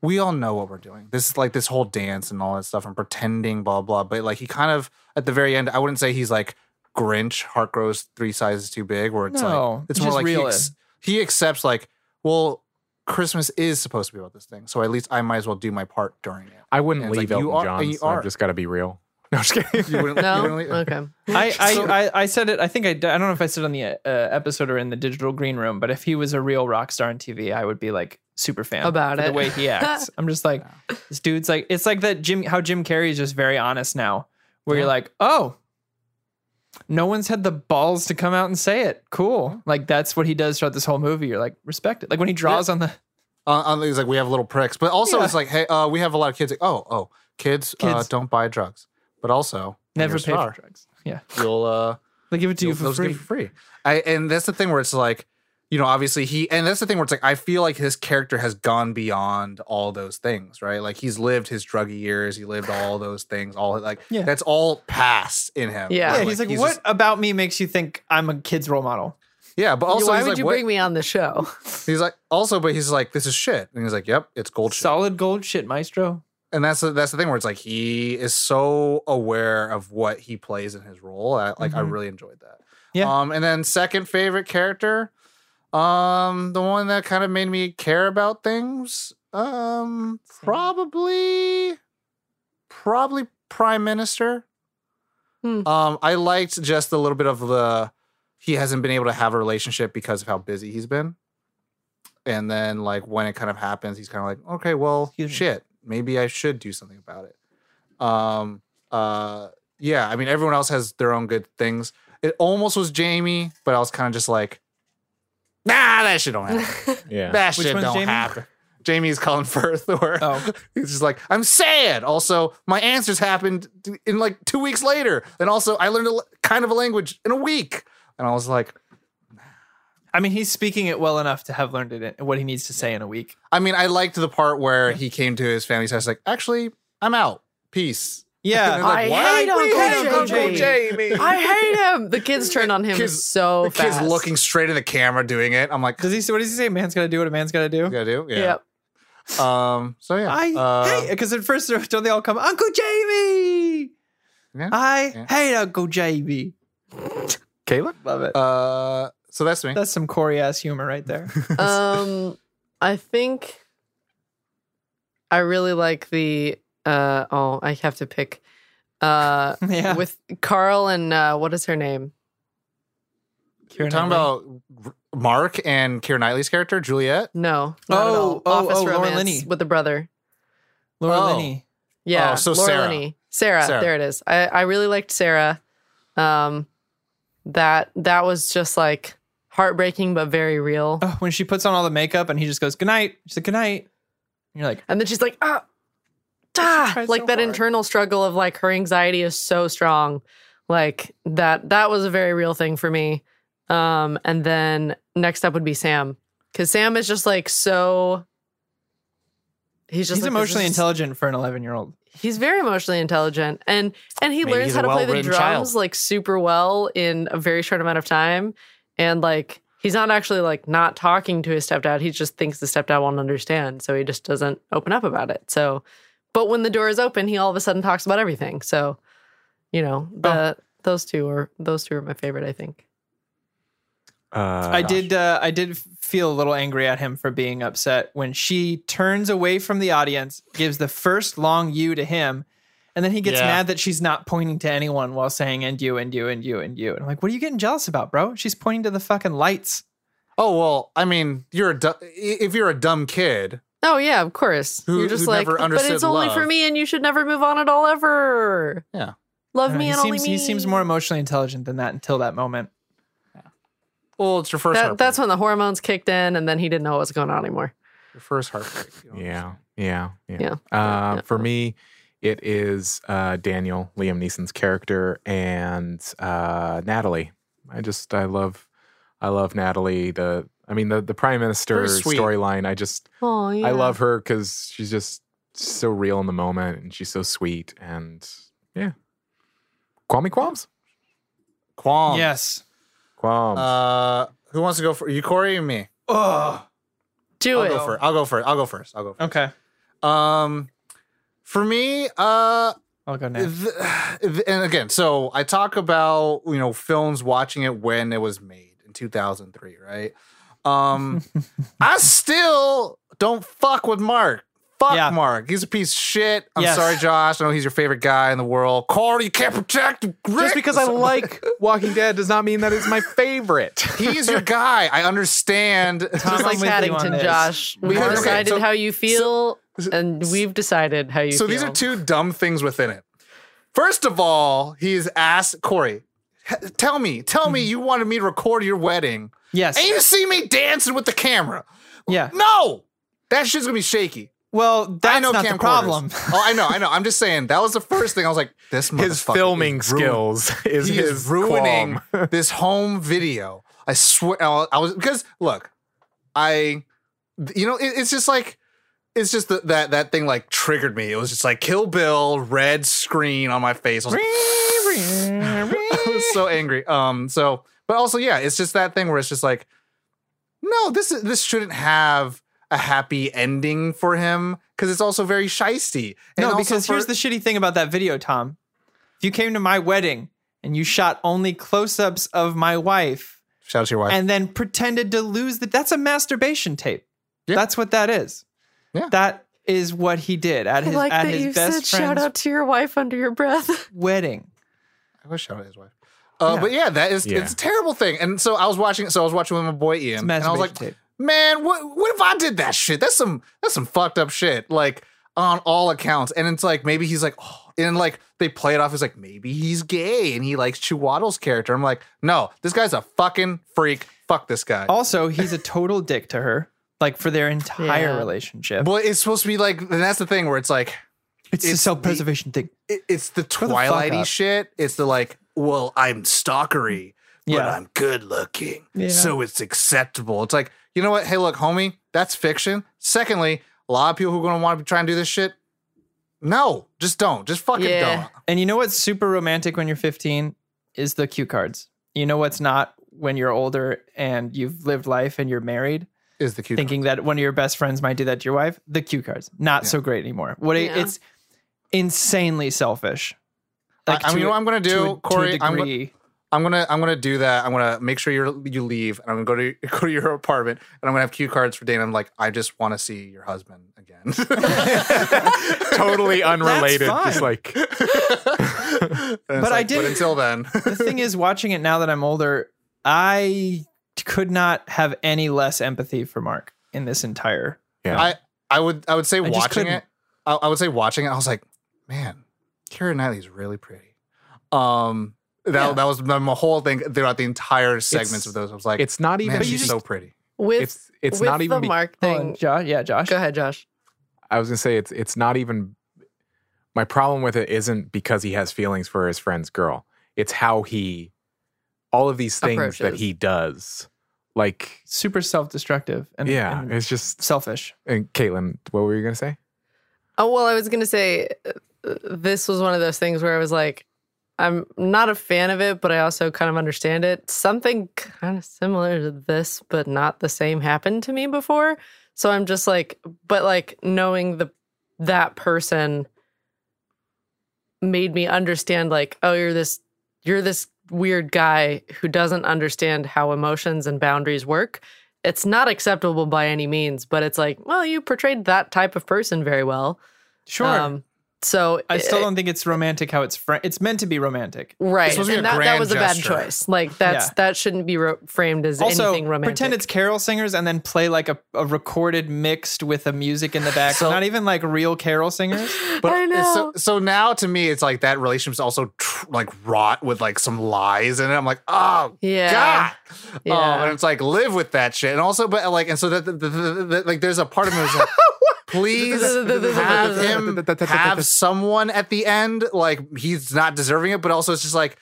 S5: we all know what we're doing. This is like this whole dance and all that stuff and pretending, blah blah. But like he kind of at the very end, I wouldn't say he's like Grinch, heart grows three sizes too big, where it's
S1: No,
S5: like it's more
S1: just
S5: like he, ex- he accepts like, well, Christmas is supposed to be about this thing. So at least I might as well do my part during it.
S2: I wouldn't
S5: And
S2: leave
S5: like, you
S2: Elton John.
S5: you
S2: so
S5: are.
S2: I've just got to be real. No, I'm just kidding.
S5: You wouldn't- you wouldn't leave-
S3: Okay.
S1: I I, I I said it. I think I d- I don't know if I said it on the uh, episode or in the digital green room, but if he was a real rock star on TV, I would be like super fan
S3: About it.
S1: the way he acts. I'm just like this dude's like it's like that Jim how Jim Carrey is just very honest now, where you're like, oh, no one's had the balls to come out and say it. Cool, like that's what he does throughout this whole movie. You're like respect it. Like when he draws on the
S5: on, on these like we have little pricks, but also
S1: Yeah.
S5: it's like hey, uh, we have a lot of kids. Like, oh, oh, kids, Uh,
S1: Kids.
S5: don't buy drugs, but also
S1: never pay
S5: star,
S1: for drugs. Yeah,
S5: You'll uh,
S1: they give it to you for free.
S5: free. I and that's the thing where it's like, you know, obviously he and that's the thing where it's like I feel like his character has gone beyond all those things, right? Like he's lived his druggy years, he lived all those things, all like
S1: Yeah.
S5: that's all past in him.
S3: Yeah.
S1: Yeah, he's like, what
S5: just-
S1: about me makes you think I'm a kid's role model?
S5: yeah, but also
S3: Why
S5: he's
S3: would
S5: like,
S3: you
S5: what-
S3: bring me on the show?
S5: he's like, also, but he's like, this is shit, and he's like, yep, it's gold shit.
S1: Solid gold shit, maestro.
S5: and that's the, that's the thing where it's like he is so aware of what he plays in his role. I, like I
S1: Mhm.
S5: really enjoyed that.
S1: Yeah.
S5: Um, and then second favorite character, um, the one that kind of made me care about things, um, probably, probably Prime Minister.
S3: Hmm.
S5: Um, I liked just a little bit of the he hasn't been able to have a relationship because of how busy he's been. And then like when it kind of happens, he's kind of like, okay, well,
S1: Excuse me.
S5: shit, maybe I should do something about it. Um, uh, yeah, I mean, everyone else has their own good things. It almost was Jamie, but I was kind of just like, nah, that shit don't happen.
S2: Yeah.
S5: that
S1: Which
S5: shit
S1: one's
S5: don't
S1: Jamie?
S5: happen. Jamie's Colin Firth, or
S1: Oh.
S5: he's just like, I'm sad. Also, my answers happened in like two weeks later, and also I learned a l- kind of a language in a week, and I was like,
S1: I mean, he's speaking it well enough to have learned it in, what he needs to say in a week.
S5: I mean, I liked the part where he came to his family's house, like, actually, I'm out. Peace.
S1: Yeah,
S5: like,
S3: I hate Uncle
S1: hate Uncle
S3: Jamie.
S1: Jamie.
S3: I hate him. The kids turned on him
S5: Kids-
S3: so
S5: the kid's looking straight in the camera doing it. I'm like,
S1: Does he? say- What does he say? Man's got to do what a man's got to do.
S5: gotta do? Yeah.
S3: Yep.
S5: Um, so yeah.
S1: I
S5: uh,
S1: hate because at first they're- don't they all come Uncle Jamie?
S5: Yeah,
S1: I
S5: yeah.
S1: hate Uncle Jamie.
S2: Caleb?
S1: Love it.
S5: Uh, so that's me.
S1: That's some Corey ass humor right there.
S3: um, I think I really like the. Uh, oh, I have to pick. Uh,
S1: yeah,
S3: with Karl and uh, what is her name?
S5: You're talking about Mark and Keira Knightley's character, Juliet.
S3: No, not at
S1: Oh,
S3: all.
S1: oh,
S3: Office
S1: oh, Laura
S3: Romance
S1: Linney.
S3: with the brother.
S1: Laura
S5: Oh.
S1: Linney.
S3: Yeah,
S5: Oh, so
S3: Laura
S5: Sarah.
S3: Linney. Sarah,
S5: Sarah.
S3: there it is. I, I really liked Sarah. Um, that that was just like heartbreaking but very real.
S1: Oh, when she puts on all the makeup and he just goes good night. She's like good night. And you're like,
S3: And then she's like, ah, ah, like
S1: so
S3: that
S1: hard.
S3: internal struggle of like her anxiety is so strong. Like that that was a very real thing for me. Um, and then next up would be Sam. Cause Sam is just like so he's just
S1: he's
S3: like,
S1: emotionally
S3: this is-
S1: intelligent for an 11 year old.
S3: He's very emotionally intelligent and and he
S6: Maybe
S3: learns how to play the drums
S6: child.
S3: like super well in a very short amount of time. And like he's not actually like not talking to his stepdad. He just thinks the stepdad won't understand. So he just doesn't open up about it. So but when the door is open, he all of a sudden talks about everything. So, you know, the those two are those two are my favorite, I think.
S2: Uh,
S1: I did. Uh, I did feel a little angry at him for being upset when she turns away from the audience, gives the first long "you" to him, and then he gets
S6: Yeah.
S1: mad that she's not pointing to anyone while saying "and you, and you, and you, and you." And I'm like, "What are you getting jealous about, bro? She's pointing to the fucking lights."
S5: Oh well, I mean, you're a du- if you're a dumb kid,
S3: Oh yeah, of course.
S5: Who-
S3: You're just like, but it's only for me, and you should never move on at all ever.
S5: Yeah.
S3: Love me
S1: he
S3: and only
S1: seems
S3: me.
S1: he seems more emotionally intelligent than that until that moment.
S5: well, it's your first.
S3: That, that's when the hormones kicked in, and then he didn't know what was going on anymore.
S5: your first heartbreak. you know?
S2: Yeah, yeah, yeah.
S3: Yeah,
S2: Uh,
S3: yeah.
S2: For me, it is uh, Daniel Liam Neeson's character and uh, Natalie. I just I love I love Natalie. The I mean the the prime minister storyline. I just
S3: Oh yeah.
S2: I love her because she's just so real in the moment and she's so sweet and yeah. Kwame Qualms.
S5: Qualms.
S1: yes.
S2: Qualms.
S5: Uh, who wants to go for you, Corey, or me?
S1: Oh.
S3: Do
S5: I'll
S3: it.
S5: go first. I'll go first. I'll go first. I'll go. First.
S1: Okay.
S5: Um, for me, uh,
S1: I'll go next.
S5: th- th- and again, so I talk about you know films watching it when it was made in 2003, right? Um, I still don't fuck with Mark. Fuck
S1: Yeah.
S5: Mark. He's a piece of shit. I'm
S1: Yes.
S5: sorry, Josh. I know he's your favorite guy in the world. Corey, you can't protect Rick.
S2: just because I like Walking Dead does not mean that it's my favorite.
S5: He's your guy. I understand.
S1: Tom,
S3: Just like
S1: with you on
S3: Paddington. Josh. We've
S5: Okay,
S3: decided
S5: so-
S3: how you feel, and we've decided how you
S5: so
S3: feel.
S5: these are two dumb things within it. First of all, he's asked Corey, "H- tell me, tell me mm-hmm. you wanted me to record your wedding.
S1: Yes.
S5: And you see me dancing with the camera.
S1: Yeah.
S5: No! That shit's gonna be shaky.
S1: Well, that's not the problem.
S5: oh, I know, I know. I'm just saying that was the first thing I was like, this
S2: his filming
S5: is
S2: skills is
S5: he is ruining this home video. I swear, I was because look, I, you know, it, it's just like. It's just that, that that thing like triggered me. It was just like Kill Bill, red screen on my face. I was, like, I was so angry. Um, so but also, yeah, it's just that thing where it's just like, no, this is this shouldn't have a happy ending for him because it's also very shisty. And
S1: no, because
S5: for-
S1: here's the shitty thing about that video, Tom. If you came to my wedding and you shot only close-ups of my wife
S5: shout out to your wife.
S1: and then pretended to lose the that's a masturbation tape.
S5: Yeah.
S1: That's what that is.
S5: Yeah.
S1: That is what he did at
S3: I
S1: his
S3: like
S1: at
S3: that
S1: his
S3: you
S1: best
S3: said shout out to your wife under your breath.
S1: wedding.
S5: I wish shout out his wife. Uh,
S1: Yeah.
S5: But yeah, that is
S2: Yeah.
S5: it's a terrible thing. And so I was watching. So I was watching with my boy
S1: It's
S5: Ian, and I was like,
S1: tape.
S5: man, what what if I did that shit? That's some that's some fucked up shit. Like on all accounts. And it's like maybe he's like, oh, and like they play it off as like maybe he's gay and he likes Chiwetel's character. I'm like, no, this guy's a fucking freak. Fuck this guy.
S1: Also, he's a total dick to her, like for their entire
S3: Yeah.
S1: relationship.
S5: But it's supposed to be like, and that's the thing where it's like,
S1: it's,
S5: it's
S1: the self-preservation thing.
S5: it, it's the
S1: the fuck
S5: Twilighty
S1: up.
S5: shit. It's the like, well, I'm stalkery, but
S1: Yeah.
S5: I'm good looking,
S1: Yeah.
S5: so it's acceptable. It's like, you know what? Hey, look, homie, that's fiction. Secondly, a lot of people who are going to want to try and do this shit, no, just don't. Just fucking
S3: Yeah.
S5: don't.
S1: And you know what's super romantic when you're 15 is the cue cards. You know what's not when you're older and you've lived life and you're married,
S5: Is the cute.
S1: thinking that one of your best friends might do that to your wife. The cue cards, not so great anymore. What it-
S3: Yeah.
S1: it's insanely selfish.
S5: I- I mean,
S1: to
S5: you know
S1: a-
S5: what I'm gonna
S1: to
S5: do,
S1: a- to a
S5: Corey? I'm go- I'm gonna I'm gonna do that. I'm gonna make sure you you leave, and I'm gonna go to go to your apartment, and I'm gonna have cue cards for Dana. I'm like, I just want to see your husband again.
S2: totally unrelated.
S1: fine.
S2: Just like
S5: And it's
S1: But I
S5: like, But
S1: did-
S5: until then,
S1: the thing is, watching it now that I'm older, I could not have any less empathy for Mark in this entire.
S2: yeah.
S5: I I would I would say
S1: just
S5: watching it. I, I would say watching it. I was like, man, Keira Knightley's really pretty. Um, that
S1: Yeah.
S5: that was my my whole thing throughout the entire segments
S2: It's-
S5: of those. I was like,
S2: it's not even
S5: man, she's
S1: just-
S5: so pretty.
S3: With
S2: it's it's
S3: with
S2: not even
S3: the Mark
S1: Hold
S3: thing.
S1: on, Josh, yeah, Josh.
S3: Go ahead, Josh.
S2: I was gonna say it's it's not even my problem with it isn't because he has feelings for his friend's girl. It's how he all of these things that he does. Like
S1: Super self-destructive and
S2: yeah,
S1: and
S2: it's just
S1: selfish.
S2: and Caitlin, what were you gonna say?
S3: Oh well, I was gonna say uh, this was one of those things where I was like, I'm not a fan of it, but I also kind of understand it. Something kind of similar to this, but not the same, happened to me before. So I'm just like, but like knowing the that person made me understand, like, oh, you're this, you're this weird guy who doesn't understand how emotions and boundaries work. It's not acceptable by any means, but it's like, well, you portrayed that type of person very well.
S1: Sure.
S3: Um, so
S1: I still
S3: it-
S1: don't think it's romantic how it's fr- it's meant to be romantic.
S3: right,
S5: supposed be
S3: and that, that
S5: grand
S3: was a bad
S5: gesture.
S3: choice. Like that's
S1: Yeah.
S3: that shouldn't be ro- framed as
S1: Also,
S3: anything romantic.
S1: pretend it's carol singers and then play like a, a recorded mixed with a music in the back.
S5: So-
S1: Not even like real carol singers.
S5: But
S3: I know.
S5: So, so now to me, it's like that relationship's also tr- like wrought with like some lies in it. I'm like, oh
S3: Yeah.
S5: god,
S3: Yeah.
S5: oh, and it's like live with that shit. And also, but like, and so that the, the, the, the- like, there's a part of me that's like, please have him have someone at the end. Like he's not deserving it, but also it's just like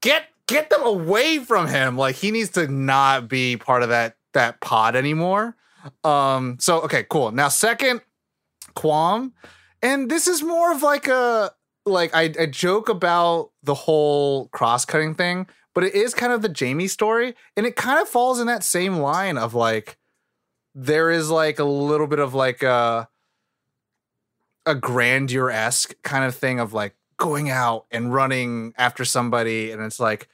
S5: get get them away from him. Like he needs to not be part of that that pod anymore. Um. So okay, cool. Now second, Quam, and this is more of like a like I, I joke about the whole cross cutting thing, but it is kind of the Jamie story, and it kind of falls in that same line of like there is like a little bit of like uh, a a grandeur esque kind of thing of like going out and running after somebody, and it's like,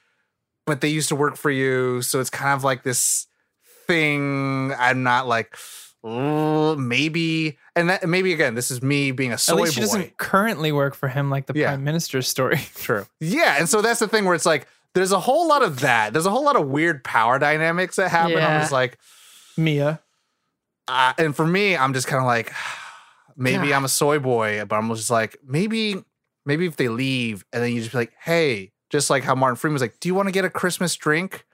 S5: but they used to work for you, so it's kind of like this thing. I'm not like. "Oh, maybe and that maybe again this is me being a soy
S1: At least she
S5: boy
S1: doesn't currently work for him like the
S5: Yeah.
S1: prime minister's story.
S5: True. Yeah, and so that's the thing where it's like there's a whole lot of that. There's a whole lot of weird power dynamics that happen. I'm just like,
S1: Mia.
S5: Uh, and for me, I'm just kind of like, maybe
S3: God.
S5: I'm a soy boy, but I'm just like, maybe, maybe if they leave and then you just be like, hey, just like how Martin Freeman was like, do you want to get a Christmas drink?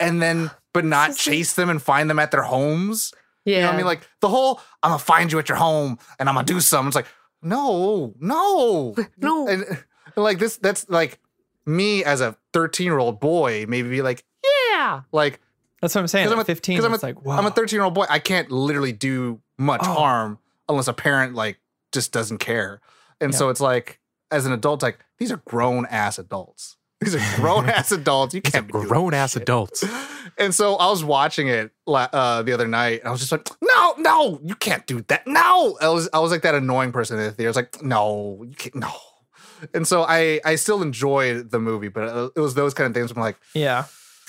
S5: And then, but not chase them and find them at their homes.
S3: yeah.
S5: You know I mean? Like the whole, I'm gonna find you at your home and I'm gonna do something. It's like, no, no,
S3: No.
S5: And, and like this, that's like me as a 13 year old boy, maybe be like, yeah, like
S1: That's what I'm saying.
S5: because I'm a
S1: 15,
S5: because I'm a,
S1: it's like, wow.
S5: I'm a 13 year old boy. I can't literally do much
S1: Oh.
S5: harm unless a parent like just doesn't care. And so it's like, as an adult, like these are grown ass adults. These are grown ass adults. You can't
S2: grown ass
S5: shit.
S2: adults.
S5: And so I was watching it uh, the other night, and I was just like, "No, no, you can't do that. No!" I was I was like that annoying person in the theater. I was like, "No, you can't. No." And so I I still enjoyed the movie, but it was those kind of things. I'm like,
S1: yeah.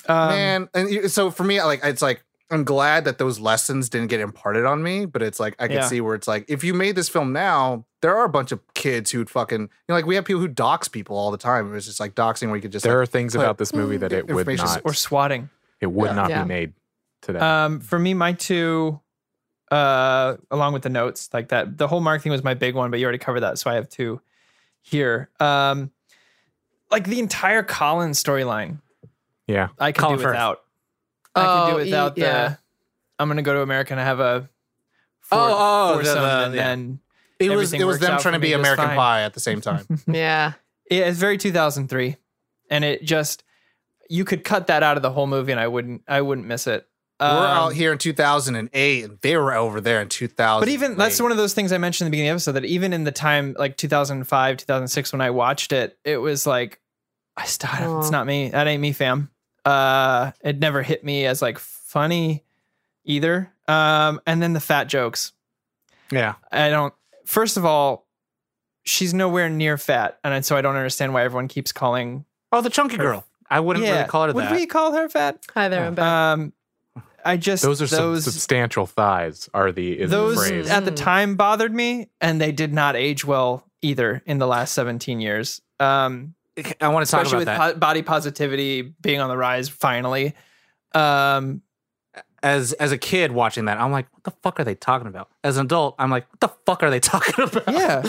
S1: Um,
S5: man. And so for me, like it's like I'm glad that those lessons didn't get imparted on me, but it's like I can
S1: Yeah.
S5: see where it's like if you made this film now, there are a bunch of kids who'd fucking you know like we have people who dox people all the time. It was just like doxing where you could just
S2: There
S5: like,
S2: are things about this movie that it would
S5: information
S2: not.
S1: or swatting.
S2: It would
S5: Yeah.
S2: not
S3: Yeah.
S2: be made today.
S1: Um, for me, my two, uh, along with the notes, like that, the whole mark thing was my big one, but you already covered that, so I have two here. Um, like the entire Collins storyline,
S2: yeah.
S1: I can
S6: Colin
S1: do
S6: Firth.
S1: without. I could
S3: Oh,
S1: do
S3: y-
S1: without
S3: yeah.
S1: the. I'm gonna go to America and have a. For,
S6: Oh, oh,
S1: foursome,
S6: the- the-
S1: and
S6: yeah.
S1: then
S5: It was
S1: everything
S5: it was
S1: works
S5: them
S1: out
S5: trying to
S1: for
S5: be
S1: just
S5: American
S1: fine.
S5: Pie at the same time.
S3: yeah.
S1: Yeah, it's very 2003, and it just you could cut that out of the whole movie, and I wouldn't I wouldn't miss it.
S5: we're
S1: Um,
S5: out here in 2008, and they were over there in 2000.
S1: But even that's one of those things I mentioned in the beginning of the episode that even in the time like 2005, 2006 when I watched it, it was like I still it's not me. That ain't me, fam. Uh, it never hit me as like funny either. Um, and then the fat jokes.
S6: Yeah.
S1: I don't. First of all, she's nowhere near fat, and so I don't understand why everyone keeps calling.
S6: Oh, the chunky girl. I wouldn't
S1: yeah,
S6: really call her
S1: would
S6: that.
S1: we call her fat?
S3: Hi there, I'm back.
S1: Um, I just
S2: Those are
S1: those
S2: sub- substantial thighs. Are the is
S1: those
S2: the phrase?
S1: at the
S3: Mm.
S1: time bothered me and they did not age well either in the last 17 years um
S6: I want to talk
S1: especially
S6: about
S1: with
S6: that.
S1: po- body positivity being on the rise finally um
S6: as as a kid watching that, I'm like, what the fuck are they talking about? As an adult, I'm like, what the fuck are they talking about?
S1: Yeah.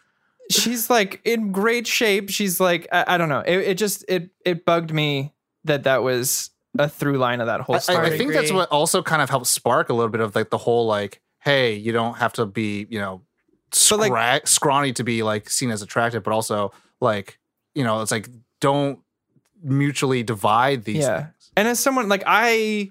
S1: she's like in great shape she's like i, I don't know it, it just it it bugged me that that was a through line of that whole
S5: I,
S1: story
S5: I think that's what also kind of helped spark a little bit of like the whole like, hey, you don't have to be, you know,
S1: But, like-
S5: scrawny to be like seen as attractive, but also like, you know, it's like don't mutually divide these
S1: Yeah.
S5: things.
S1: And as someone like I,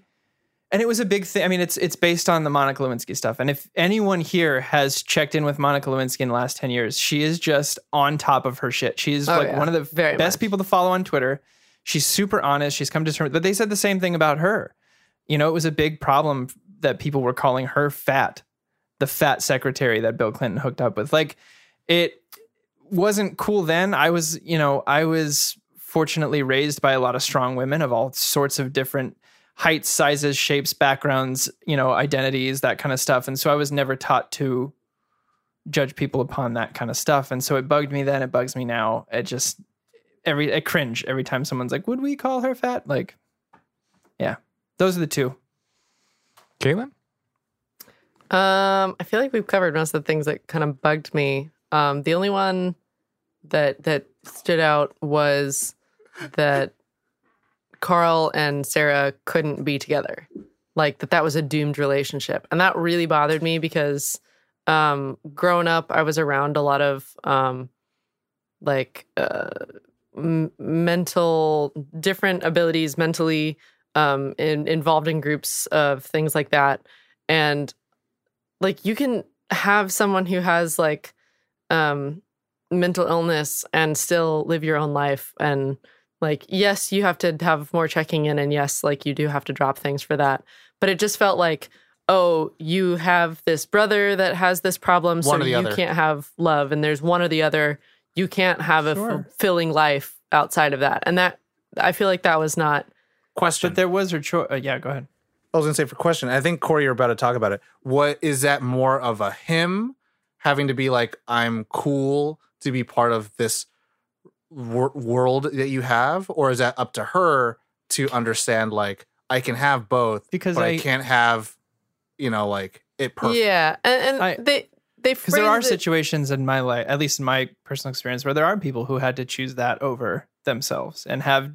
S1: and it was a big thing. I mean, it's it's based on the Monica Lewinsky stuff. And if anyone here has checked in with Monica Lewinsky in the last ten years, she is just on top of her shit. She's
S3: Oh,
S1: like
S3: yeah.
S1: one of the
S3: Very
S1: best
S3: much.
S1: people to follow on Twitter. She's super honest. She's come to terms. But they said the same thing about her. You know, it was a big problem that people were calling her fat, the fat secretary that Bill Clinton hooked up with. Like, it wasn't cool then. I was, you know, I was fortunately raised by a lot of strong women of all sorts of different heights, sizes, shapes, backgrounds, you know, identities, that kind of stuff. And so I was never taught to judge people upon that kind of stuff. And so it bugged me then, it bugs me now. It just every I cringe every time someone's like, "Would we call her fat?" Like, yeah, those are the two.
S2: Caitlin?
S3: Um, I feel like we've covered most of the things that kind of bugged me. Um, the only one that that stood out was that Karl and Sarah couldn't be together. Like that that was a doomed relationship. And that really bothered me because um growing up I was around a lot of um like uh m- mental different abilities mentally um in, involved in groups of things like that and like you can have someone who has like um mental illness and still live your own life and like yes you have to have more checking in and yes like you do have to drop things for that but it just felt like oh you have this brother that has this problem so
S5: One or the
S3: you
S5: other.
S3: can't have love and there's one or the other you can't have a fulfilling life outside of that and that i feel like that was not
S6: Question.
S1: But there was her choice. Uh, yeah, go ahead.
S6: I was gonna say for question. I think Corey, you're about to talk about it.
S5: What is that more of a him having to be like, I'm cool to be part of this wor- world that you have? Or is that up to her to understand, like, I can have both,
S1: Because
S5: but I,
S1: I-
S5: can't have, you know, like it perfect?
S3: yeah and, and
S1: I-
S3: they they
S1: Because there are
S3: it-
S1: situations in my life, at least in my personal experience, where there are people who had to choose that over themselves and have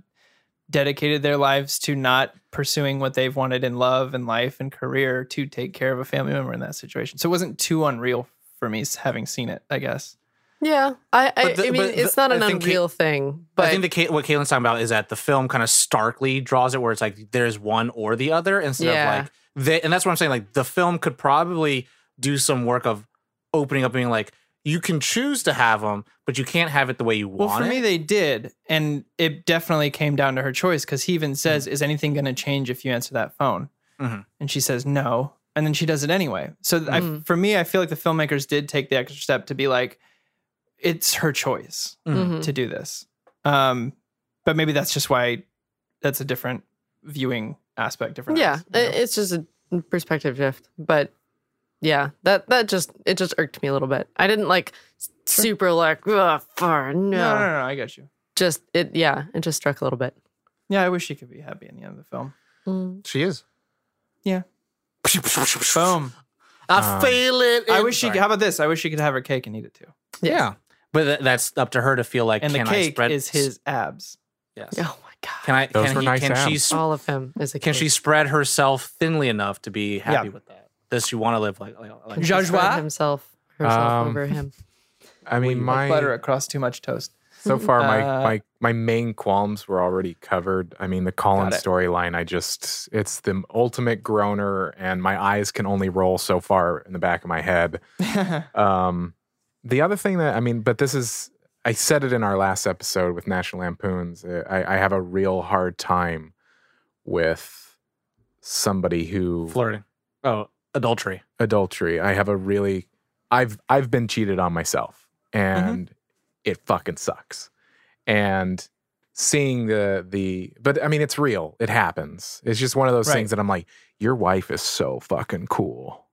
S1: dedicated their lives to not pursuing what they've wanted in love and life and career to take care of a family member in that situation. So it wasn't too unreal for me having seen it, I guess.
S3: Yeah i i,
S6: the-
S3: I mean
S6: but the-
S3: it's not an
S6: I think
S3: unreal thing but
S6: I think the what Caitlin's talking about is that the film kind of starkly draws it where it's like there's one or the other instead
S3: Yeah.
S6: of like they, and that's what I'm saying. Like the film could probably do some work of opening up, and being like you can choose to have them, but you can't have it the way you want.
S1: Well, for
S6: it.
S1: me, they did. And it definitely came down to her choice because he even says, Is anything going to change if you answer that phone?
S6: Mhm.
S1: And she says, No. And then she does it anyway. So I,
S3: Mhm.
S1: for me, I feel like the filmmakers did take the extra step to be like, It's her choice
S3: Mhm.
S1: to do this. Um, but maybe that's just why that's a different viewing aspect. Different.
S3: yeah
S1: eyes, you know?
S3: it's just a perspective shift but yeah that that just it just irked me a little bit i didn't like super like Ugh, far no.
S1: no, no, no, no, I got you.
S3: just it yeah it just struck a little bit
S1: Yeah, I wish she could be happy in the end of the film.
S3: Mm.
S5: She is.
S1: Yeah. Boom.
S5: I
S2: Um,
S5: feel it.
S1: I wish she could. How about this? I wish she could have her cake and eat it too.
S6: yeah, but th- that's up to her to feel like
S1: And the
S6: can I
S1: cake
S6: spread
S1: is his abs.
S6: Yes.
S3: oh my god
S6: Can I?
S2: Those
S6: can
S2: were
S6: he,
S2: nice
S6: can she?
S2: abs.
S6: sp-
S3: all of him is a
S6: Can
S3: kid.
S6: she spread herself thinly enough to be happy
S1: Yeah.
S6: with that? Does she want to live like like? like
S3: Can she spread
S1: Joshua?
S3: himself herself
S2: Um,
S3: over him
S2: I mean,
S1: Like
S2: my
S1: butter across too much toast.
S2: so far my,
S1: Uh,
S2: my my main qualms were already covered. I mean, the Colin storyline. I just it's the ultimate groaner, and my eyes can only roll so far in the back of my head. Um, the other thing that I mean, but this is I said it in our last episode with National Lampoons. uh, I, I have a real hard time with somebody who
S6: flirting. Oh, adultery.
S2: adultery. I have a really I've I've been cheated on myself and it fucking sucks. And seeing the the but I mean it's real. It happens. It's just one of those
S1: Right.
S2: things that I'm like your wife is so fucking cool.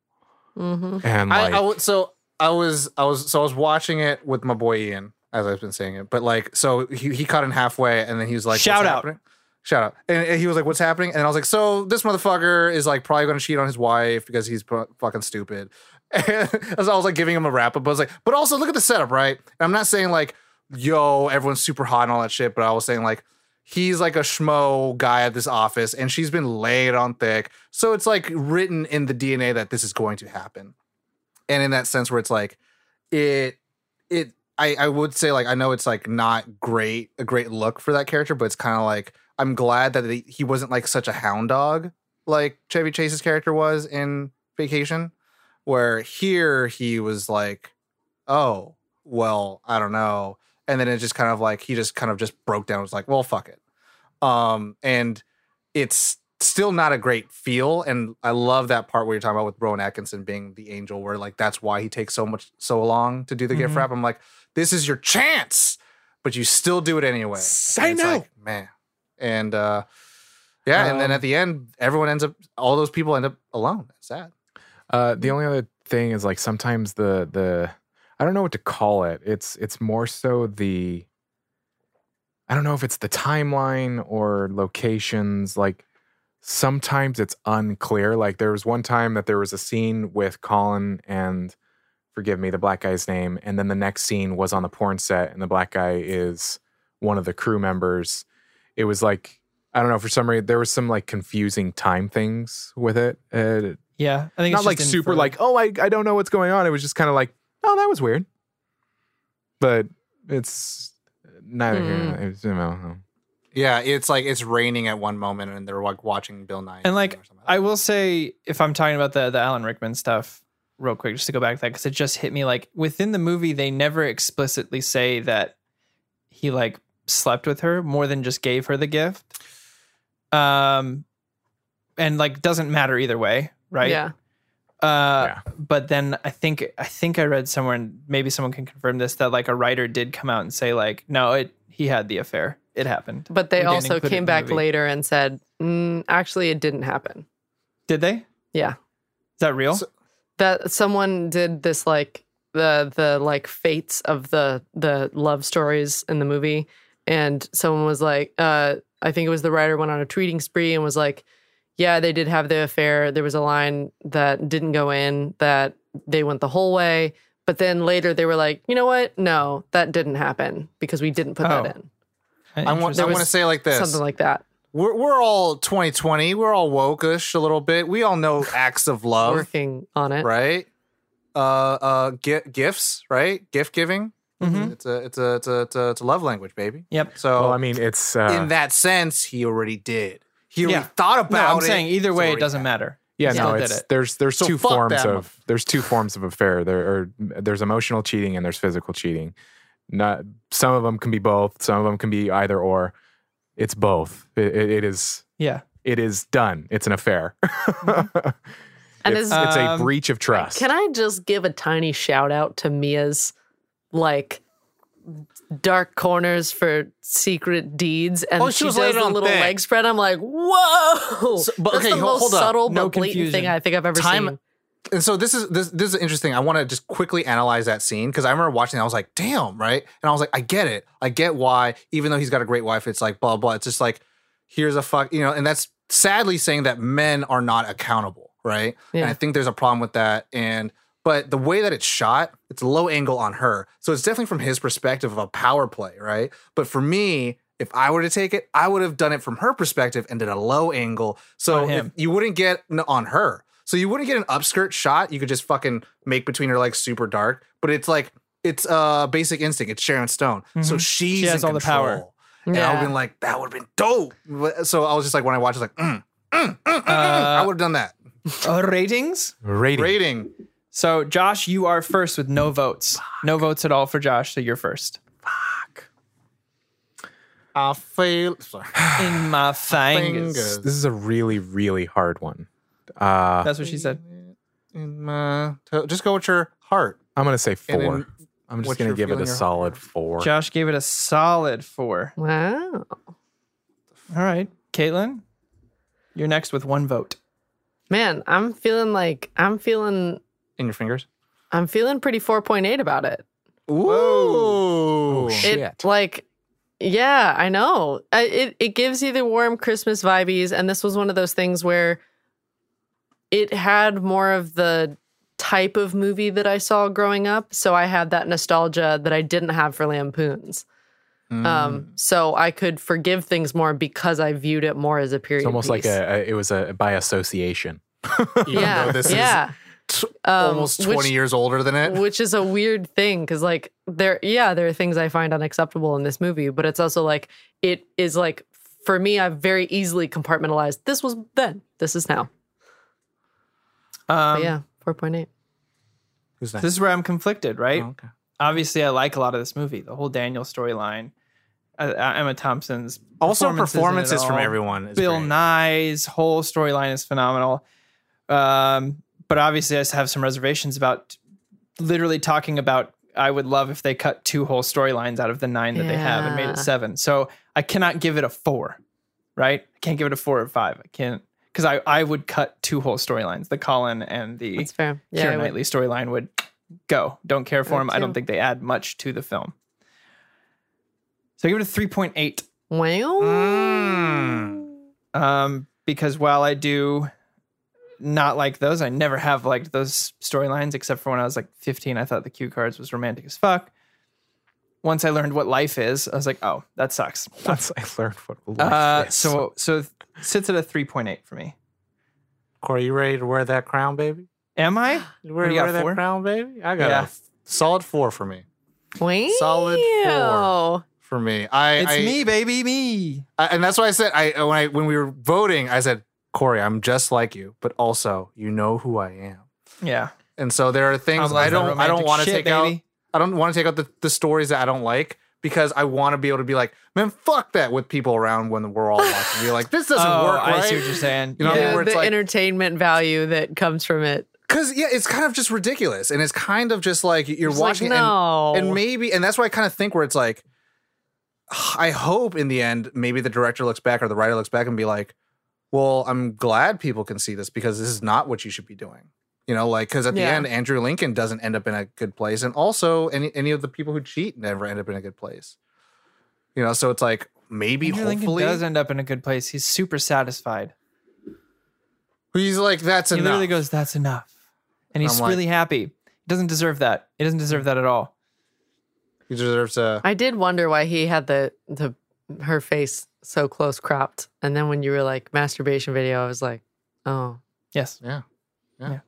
S3: hmm
S2: And
S5: I,
S2: like
S5: so I was I was so I was watching it with my boy Ian as I've been saying it, but like so he he cut in halfway and then he was like,
S1: Shout
S5: "What's
S1: out.
S5: happening?" Shout out, and, he was like, "What's happening?" And I was like, "So this motherfucker is like probably going to cheat on his wife because he's fu- fucking stupid." And I was like giving him a wrap up, but I was like, "But also look at the setup, right?" And I'm not saying like, "Yo, everyone's super hot and all that shit," but I was saying like. He's like a schmo guy at this office, and she's been laid on thick. So it's like written in the DNA that this is going to happen and in that sense where it's like it it I, I would say like I know it's like not great a great look for that character, but it's kind of like I'm glad that he wasn't like such a hound dog like Chevy Chase's character was in Vacation, where here he was like, oh well I don't know, and then it just kind of like he just kind of just broke down. It was like, well fuck it, um, and it's still not a great feel. And I love that part where you're talking about with Rowan Atkinson being the angel, where like that's why he takes so much so long to do the gift
S1: Mhm.
S5: wrap. I'm like, this is your chance. but you still do it anyway. It's
S2: no.
S5: like, man. And uh, yeah, and then
S1: Um,
S5: at the end, everyone ends up. All those people end up alone. It's sad.
S2: Uh, the only other thing is like sometimes the the I don't know what to call it. It's it's more so the I don't know if it's the timeline or locations. Like sometimes it's unclear. Like there was one time that there was a scene with Colin and forgive me the black guy's name, and then the next scene was on the porn set, and the black guy is one of the crew members. It was like I don't know for some reason there was some like confusing time things with it. Uh,
S1: Yeah, I think
S2: not
S1: it's
S2: like super like oh I, I don't know what's going on it was just kind of like oh that was weird but it's neither here
S3: Mm.
S2: nor- it's, you know,
S5: Yeah, it's like it's raining at one moment, and they're like watching Bill Nighy.
S1: And like
S5: or something.
S1: I will say, if I'm talking about the the Alan Rickman stuff, real quick, just to go back to that, because it just hit me like within the movie, they never explicitly say that he like slept with her more than just gave her the gift. Um, and like doesn't matter either way, right?
S3: Yeah.
S1: Uh,
S2: Yeah.
S1: but then I think I think I read somewhere, and maybe someone can confirm this, that like a writer did come out and say like, no, it he had the affair, it happened.
S3: But they
S1: We
S3: also
S1: include it in
S3: came back later and said, mm, actually, it didn't happen.
S1: Did they?
S3: Yeah.
S1: Is that real?
S5: So-
S3: That someone did this like the the like fates of the the love stories in the movie, and someone was like, uh, I think it was the writer went on a tweeting spree and was like, yeah, they did have the affair. There was a line that didn't go in that they went the whole way. But then later they were like, you know what? No, that didn't happen because we didn't put
S1: Oh.
S3: that in.
S5: I want, I want to say like this.
S3: Something like that.
S5: we're we're all 2020. We're all wokish a little bit. We all know acts of love,
S3: Working on it.
S5: right? Uh, uh, gi- gifts, right? Gift giving.
S1: Mhm.
S5: It's a it's a it's a it's a, it's a love language, baby.
S1: Yep.
S5: So
S2: well i mean it's uh,
S5: in that sense, he already did. He already
S1: Yeah.
S5: thought
S1: No,
S5: about
S1: I'm
S5: it.
S1: saying either way, it doesn't
S5: happened.
S1: matter.
S2: yeah
S1: He
S2: no it's
S1: it.
S2: there's there's
S5: So
S2: two forms
S5: that
S2: of there's two forms of affair there are there's emotional cheating and there's physical cheating not some of them can be both some of them can be either or it's both it, it, it is
S1: Yeah.
S2: it is done it's an affair
S3: And
S2: it's,
S3: is-
S2: it's a
S1: Um,
S2: breach of trust
S3: Can I just give a tiny shout out to Mia's like dark corners for secret deeds and
S5: Oh, she
S3: she,
S5: was
S3: does
S5: laying
S3: the little
S5: thick.
S3: leg spread. I'm like, whoa!
S5: So- but
S3: That's
S5: okay,
S3: the most
S5: hold up.
S3: subtle
S1: No
S3: but blatant
S1: confusion.
S3: thing I think I've ever
S5: Time-
S3: seen.
S5: And so this is this this is interesting. I want to just quickly analyze that scene because I remember watching. it, I was like, "Damn!" Right? And I was like, "I get it. I get why." Even though he's got a great wife, it's like blah blah. It's just like here's a fuck, you know. And that's sadly saying that men are not accountable, right? And I think there's a problem with that. And but the way that it's shot, it's low angle on her, so it's definitely from his perspective of a power play, right? But for me. If I were to take it, I would have done it from her perspective and did a low angle. So if you wouldn't get on her. So you wouldn't get an upskirt shot. You could just fucking make between her legs super dark. But it's like it's uh basic instinct. It's Sharon Stone. So
S1: Mhm.
S5: she's
S1: She has
S5: in
S1: all the power.
S5: control. And I would have been like, that would have been dope. So I was just like, when I watched, I was like, mm, mm, mm, mm, mm.
S1: Uh,
S5: I would have done that.
S1: Uh, ratings.
S2: rating
S5: Rating.
S1: So Josh, you are first with no votes. No votes at all for Josh. So you're first. Fuck.
S5: I feel sorry.
S1: In my fingers.
S5: Fingers.
S2: this is a really really hard one uh
S1: That's what she said.
S5: In my toe. Just go with your heart.
S2: i'm gonna say
S5: And
S2: four
S5: then
S2: i'm just
S5: what
S2: gonna
S5: you're
S2: give it a
S5: feeling your-
S2: solid four
S1: Josh gave it a solid four.
S3: Wow.
S1: All right, Caitlin, you're next with one vote.
S3: Man, I'm feeling like I'm feeling
S5: In your fingers.
S3: I'm feeling pretty 4.8 about it.
S5: Ooh.
S2: Oh,
S3: It like yeah, I know. I, it it gives you the warm Christmas vibes and this was one of those things where it had more of the type of movie that I saw growing up, so I had that nostalgia that I didn't have for Lampoons.
S5: Mm.
S3: Um, so I could forgive things more because I viewed it more as a period.
S2: it's almost like a, a it was a by association
S5: Even
S3: yeah,
S5: though this
S3: yeah.
S5: is t-
S3: Um,
S5: almost 20
S3: which-
S5: years older than it.
S3: which is a weird thing because like there yeah there are things i find unacceptable in this movie but it's also like it is like for me i've very easily compartmentalized this was then this is now
S1: Um,
S3: but yeah 4.8
S5: Who's next?
S1: This is where I'm conflicted, right?
S5: Oh, okay.
S1: Obviously, I like a lot of this movie. The whole Daniel storyline, uh, uh, Emma Thompson's
S5: Also,
S1: performances
S5: performances from everyone. Is
S1: Bill
S5: great.
S1: Nighy's whole storyline is phenomenal. Um, but obviously, I have some reservations about literally talking about I would love if they cut two whole storylines out of the nine that they have and made it seven. So I cannot give it a four, right? I can't give it a four or five. I can't because I, I would cut two whole storylines. The Colin and the
S3: That's fair. Yeah,
S1: Keira Knightley storyline would go. Don't care for
S3: I
S1: him. I don't think they add much to the film. So I give it a three point eight.
S3: Well,
S6: Mm.
S1: Um, because while I do not like those, I never have liked those storylines except for when I was like 15. I thought the cue cards was romantic as fuck. Once I learned what life is, I was like, oh, that sucks.
S2: Once I learned what life
S1: Uh,
S2: is.
S1: so so it sits at a 3.8 for me.
S6: Corey, you ready to wear that crown, baby?
S1: Am I?
S6: You ready
S1: you
S6: to
S1: got,
S6: wear
S1: four?
S6: that crown, baby? I got
S1: Yeah.
S6: a f- solid four for me.
S3: wow.
S5: Solid four. For me, I
S1: It's
S5: I,
S1: me, baby, me.
S5: I- and that's why I said I when I when we were voting, I said, Corey, I'm just like you, but also you know who I am.
S1: Yeah.
S5: And so there are things
S1: love
S5: I don't I don't want to
S1: shit,
S5: take out
S1: baby.
S5: I don't want to take out the, the stories that I don't like because I want to be able to be like, man, fuck that with people around when we're all watching. Be like, this doesn't
S1: oh,
S5: work,
S1: I see what you're saying.
S5: You know what I
S1: yeah.
S5: mean?
S3: the, the
S5: like-
S3: entertainment value that comes from it.
S5: Because yeah, it's kind of just ridiculous, and it's kind of just like you're
S3: It's like,
S5: watching, and-
S3: no.
S5: and, maybe, and that's why I kind of think where it's like, I hope in the end, maybe the director looks back or the writer looks back and be like, well, I'm glad people can see this because this is not what you should be doing. You know, like because at the
S3: Yeah.
S5: end, Andrew Lincoln doesn't end up in a good place, and also any any of the people who cheat never end up in a good place. You know, so it's like maybe
S1: Andrew Lincoln does end up in a good place. He's super satisfied.
S5: he's like that's
S1: he
S5: enough.
S1: He literally goes, "That's enough," and he's
S5: like-
S1: really happy. He doesn't deserve that. He doesn't deserve that at all.
S5: he deserves a.
S3: I did wonder why he had the the her face so close cropped, and then when you were like masturbation video, I was like, oh,
S1: Yes,
S5: Yeah. Yeah.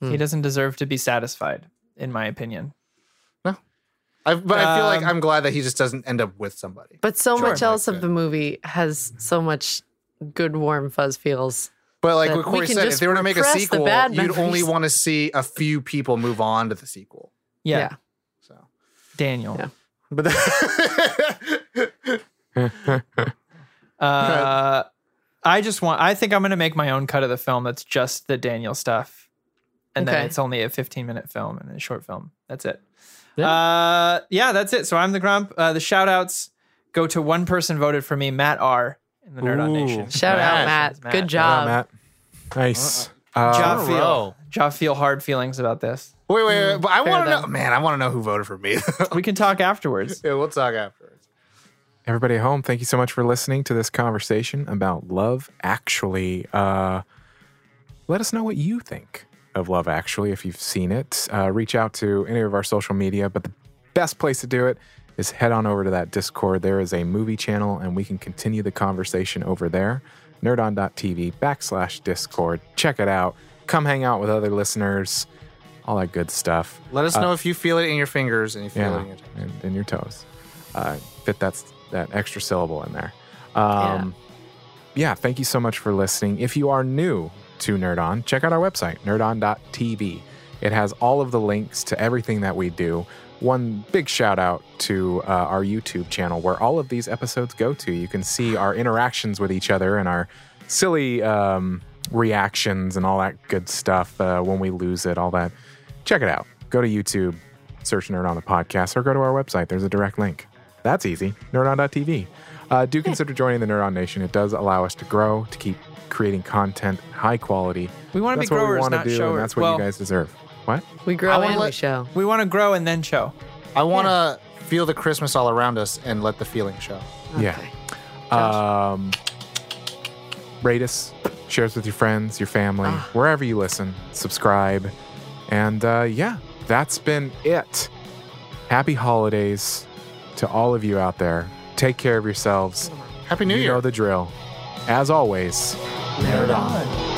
S1: He
S3: Hmm.
S1: doesn't deserve to be satisfied, in my opinion.
S5: I, but I feel like
S1: Um,
S5: I'm glad that he just doesn't end up with somebody.
S3: but so
S1: Sure.
S3: much else of the movie has so much good warm fuzz feels.
S5: But like what
S3: we
S5: Corey
S3: can
S5: said, if
S3: just
S5: they were to make a
S3: the
S5: sequel,
S3: bad
S5: you'd only want to see a few people move on to the sequel.
S1: Yeah,
S5: So,
S1: Daniel.
S3: Yeah.
S5: but that-
S1: Uh, I just want. I think I'm going to make my own cut of the film. That's just the Daniel stuff, and then it's only a 15 minute film and a short film. That's it. Yeah. Uh, yeah, that's it. So I'm the grump. Uh, the shout outs go to one person voted for me, Matt R. In the Nerd on Nation.
S3: Shout out,
S5: Matt.
S3: Matt. Good
S2: Shout out,
S3: job.
S2: Matt. Nice.
S1: Ja
S2: Uh,
S5: in
S1: feel,
S5: row.
S1: Ja feel hard feelings about this.
S5: wait, wait, wait, but I want to know, man, I want to know who voted for me.
S1: We can talk afterwards.
S5: yeah, we'll talk afterwards.
S2: everybody at home, thank you so much for listening to this conversation about Love Actually. Uh, let us know what you think of Love Actually if you've seen it. Uh, reach out to any of our social media, but the best place to do it is head on over to that Discord. There is a movie channel, and we can continue the conversation over there. Nerdon.tv backslash Discord. Check it out. Come hang out with other listeners. All that good stuff.
S5: Let us know if you feel it in your fingers and you feel it in your toes.
S2: and, and your toes. Uh, fit that's that extra syllable in there. Um, yeah. thank you so much for listening. If you are new to Nerd On, check out our website, nerdon.tv. It has all of the links to everything that we do. One big shout out to uh, our YouTube channel where all of these episodes go to. You can see our interactions with each other and our silly um, reactions and all that good stuff uh, when we lose it, all that. Check it out. Go to YouTube, search Nerd on the podcast, or go to our website. There's a direct link. That's easy. Nerdon.tv. Uh, do consider joining the Nerd On Nation. It does allow us to grow, to keep creating content, high quality.
S1: We want to be
S2: That's what we
S1: growers,
S2: want to
S1: not
S2: do,
S1: showers.
S2: and that's what
S1: well,
S2: you guys deserve. What?
S3: We grow
S5: I wanna
S3: and we show.
S1: we want to grow and then show.
S5: I want to feel the Christmas all around us and let the feeling show.
S2: Yeah. Um, rate us, share us with your friends, your family,
S3: Ah.
S2: wherever you listen. Subscribe, and uh, yeah, that's been it. Happy holidays to all of you out there. Take care of yourselves.
S5: Happy New
S2: you
S5: Year.
S2: know the drill. As always,
S1: Nerd on.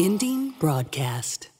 S4: Ending broadcast.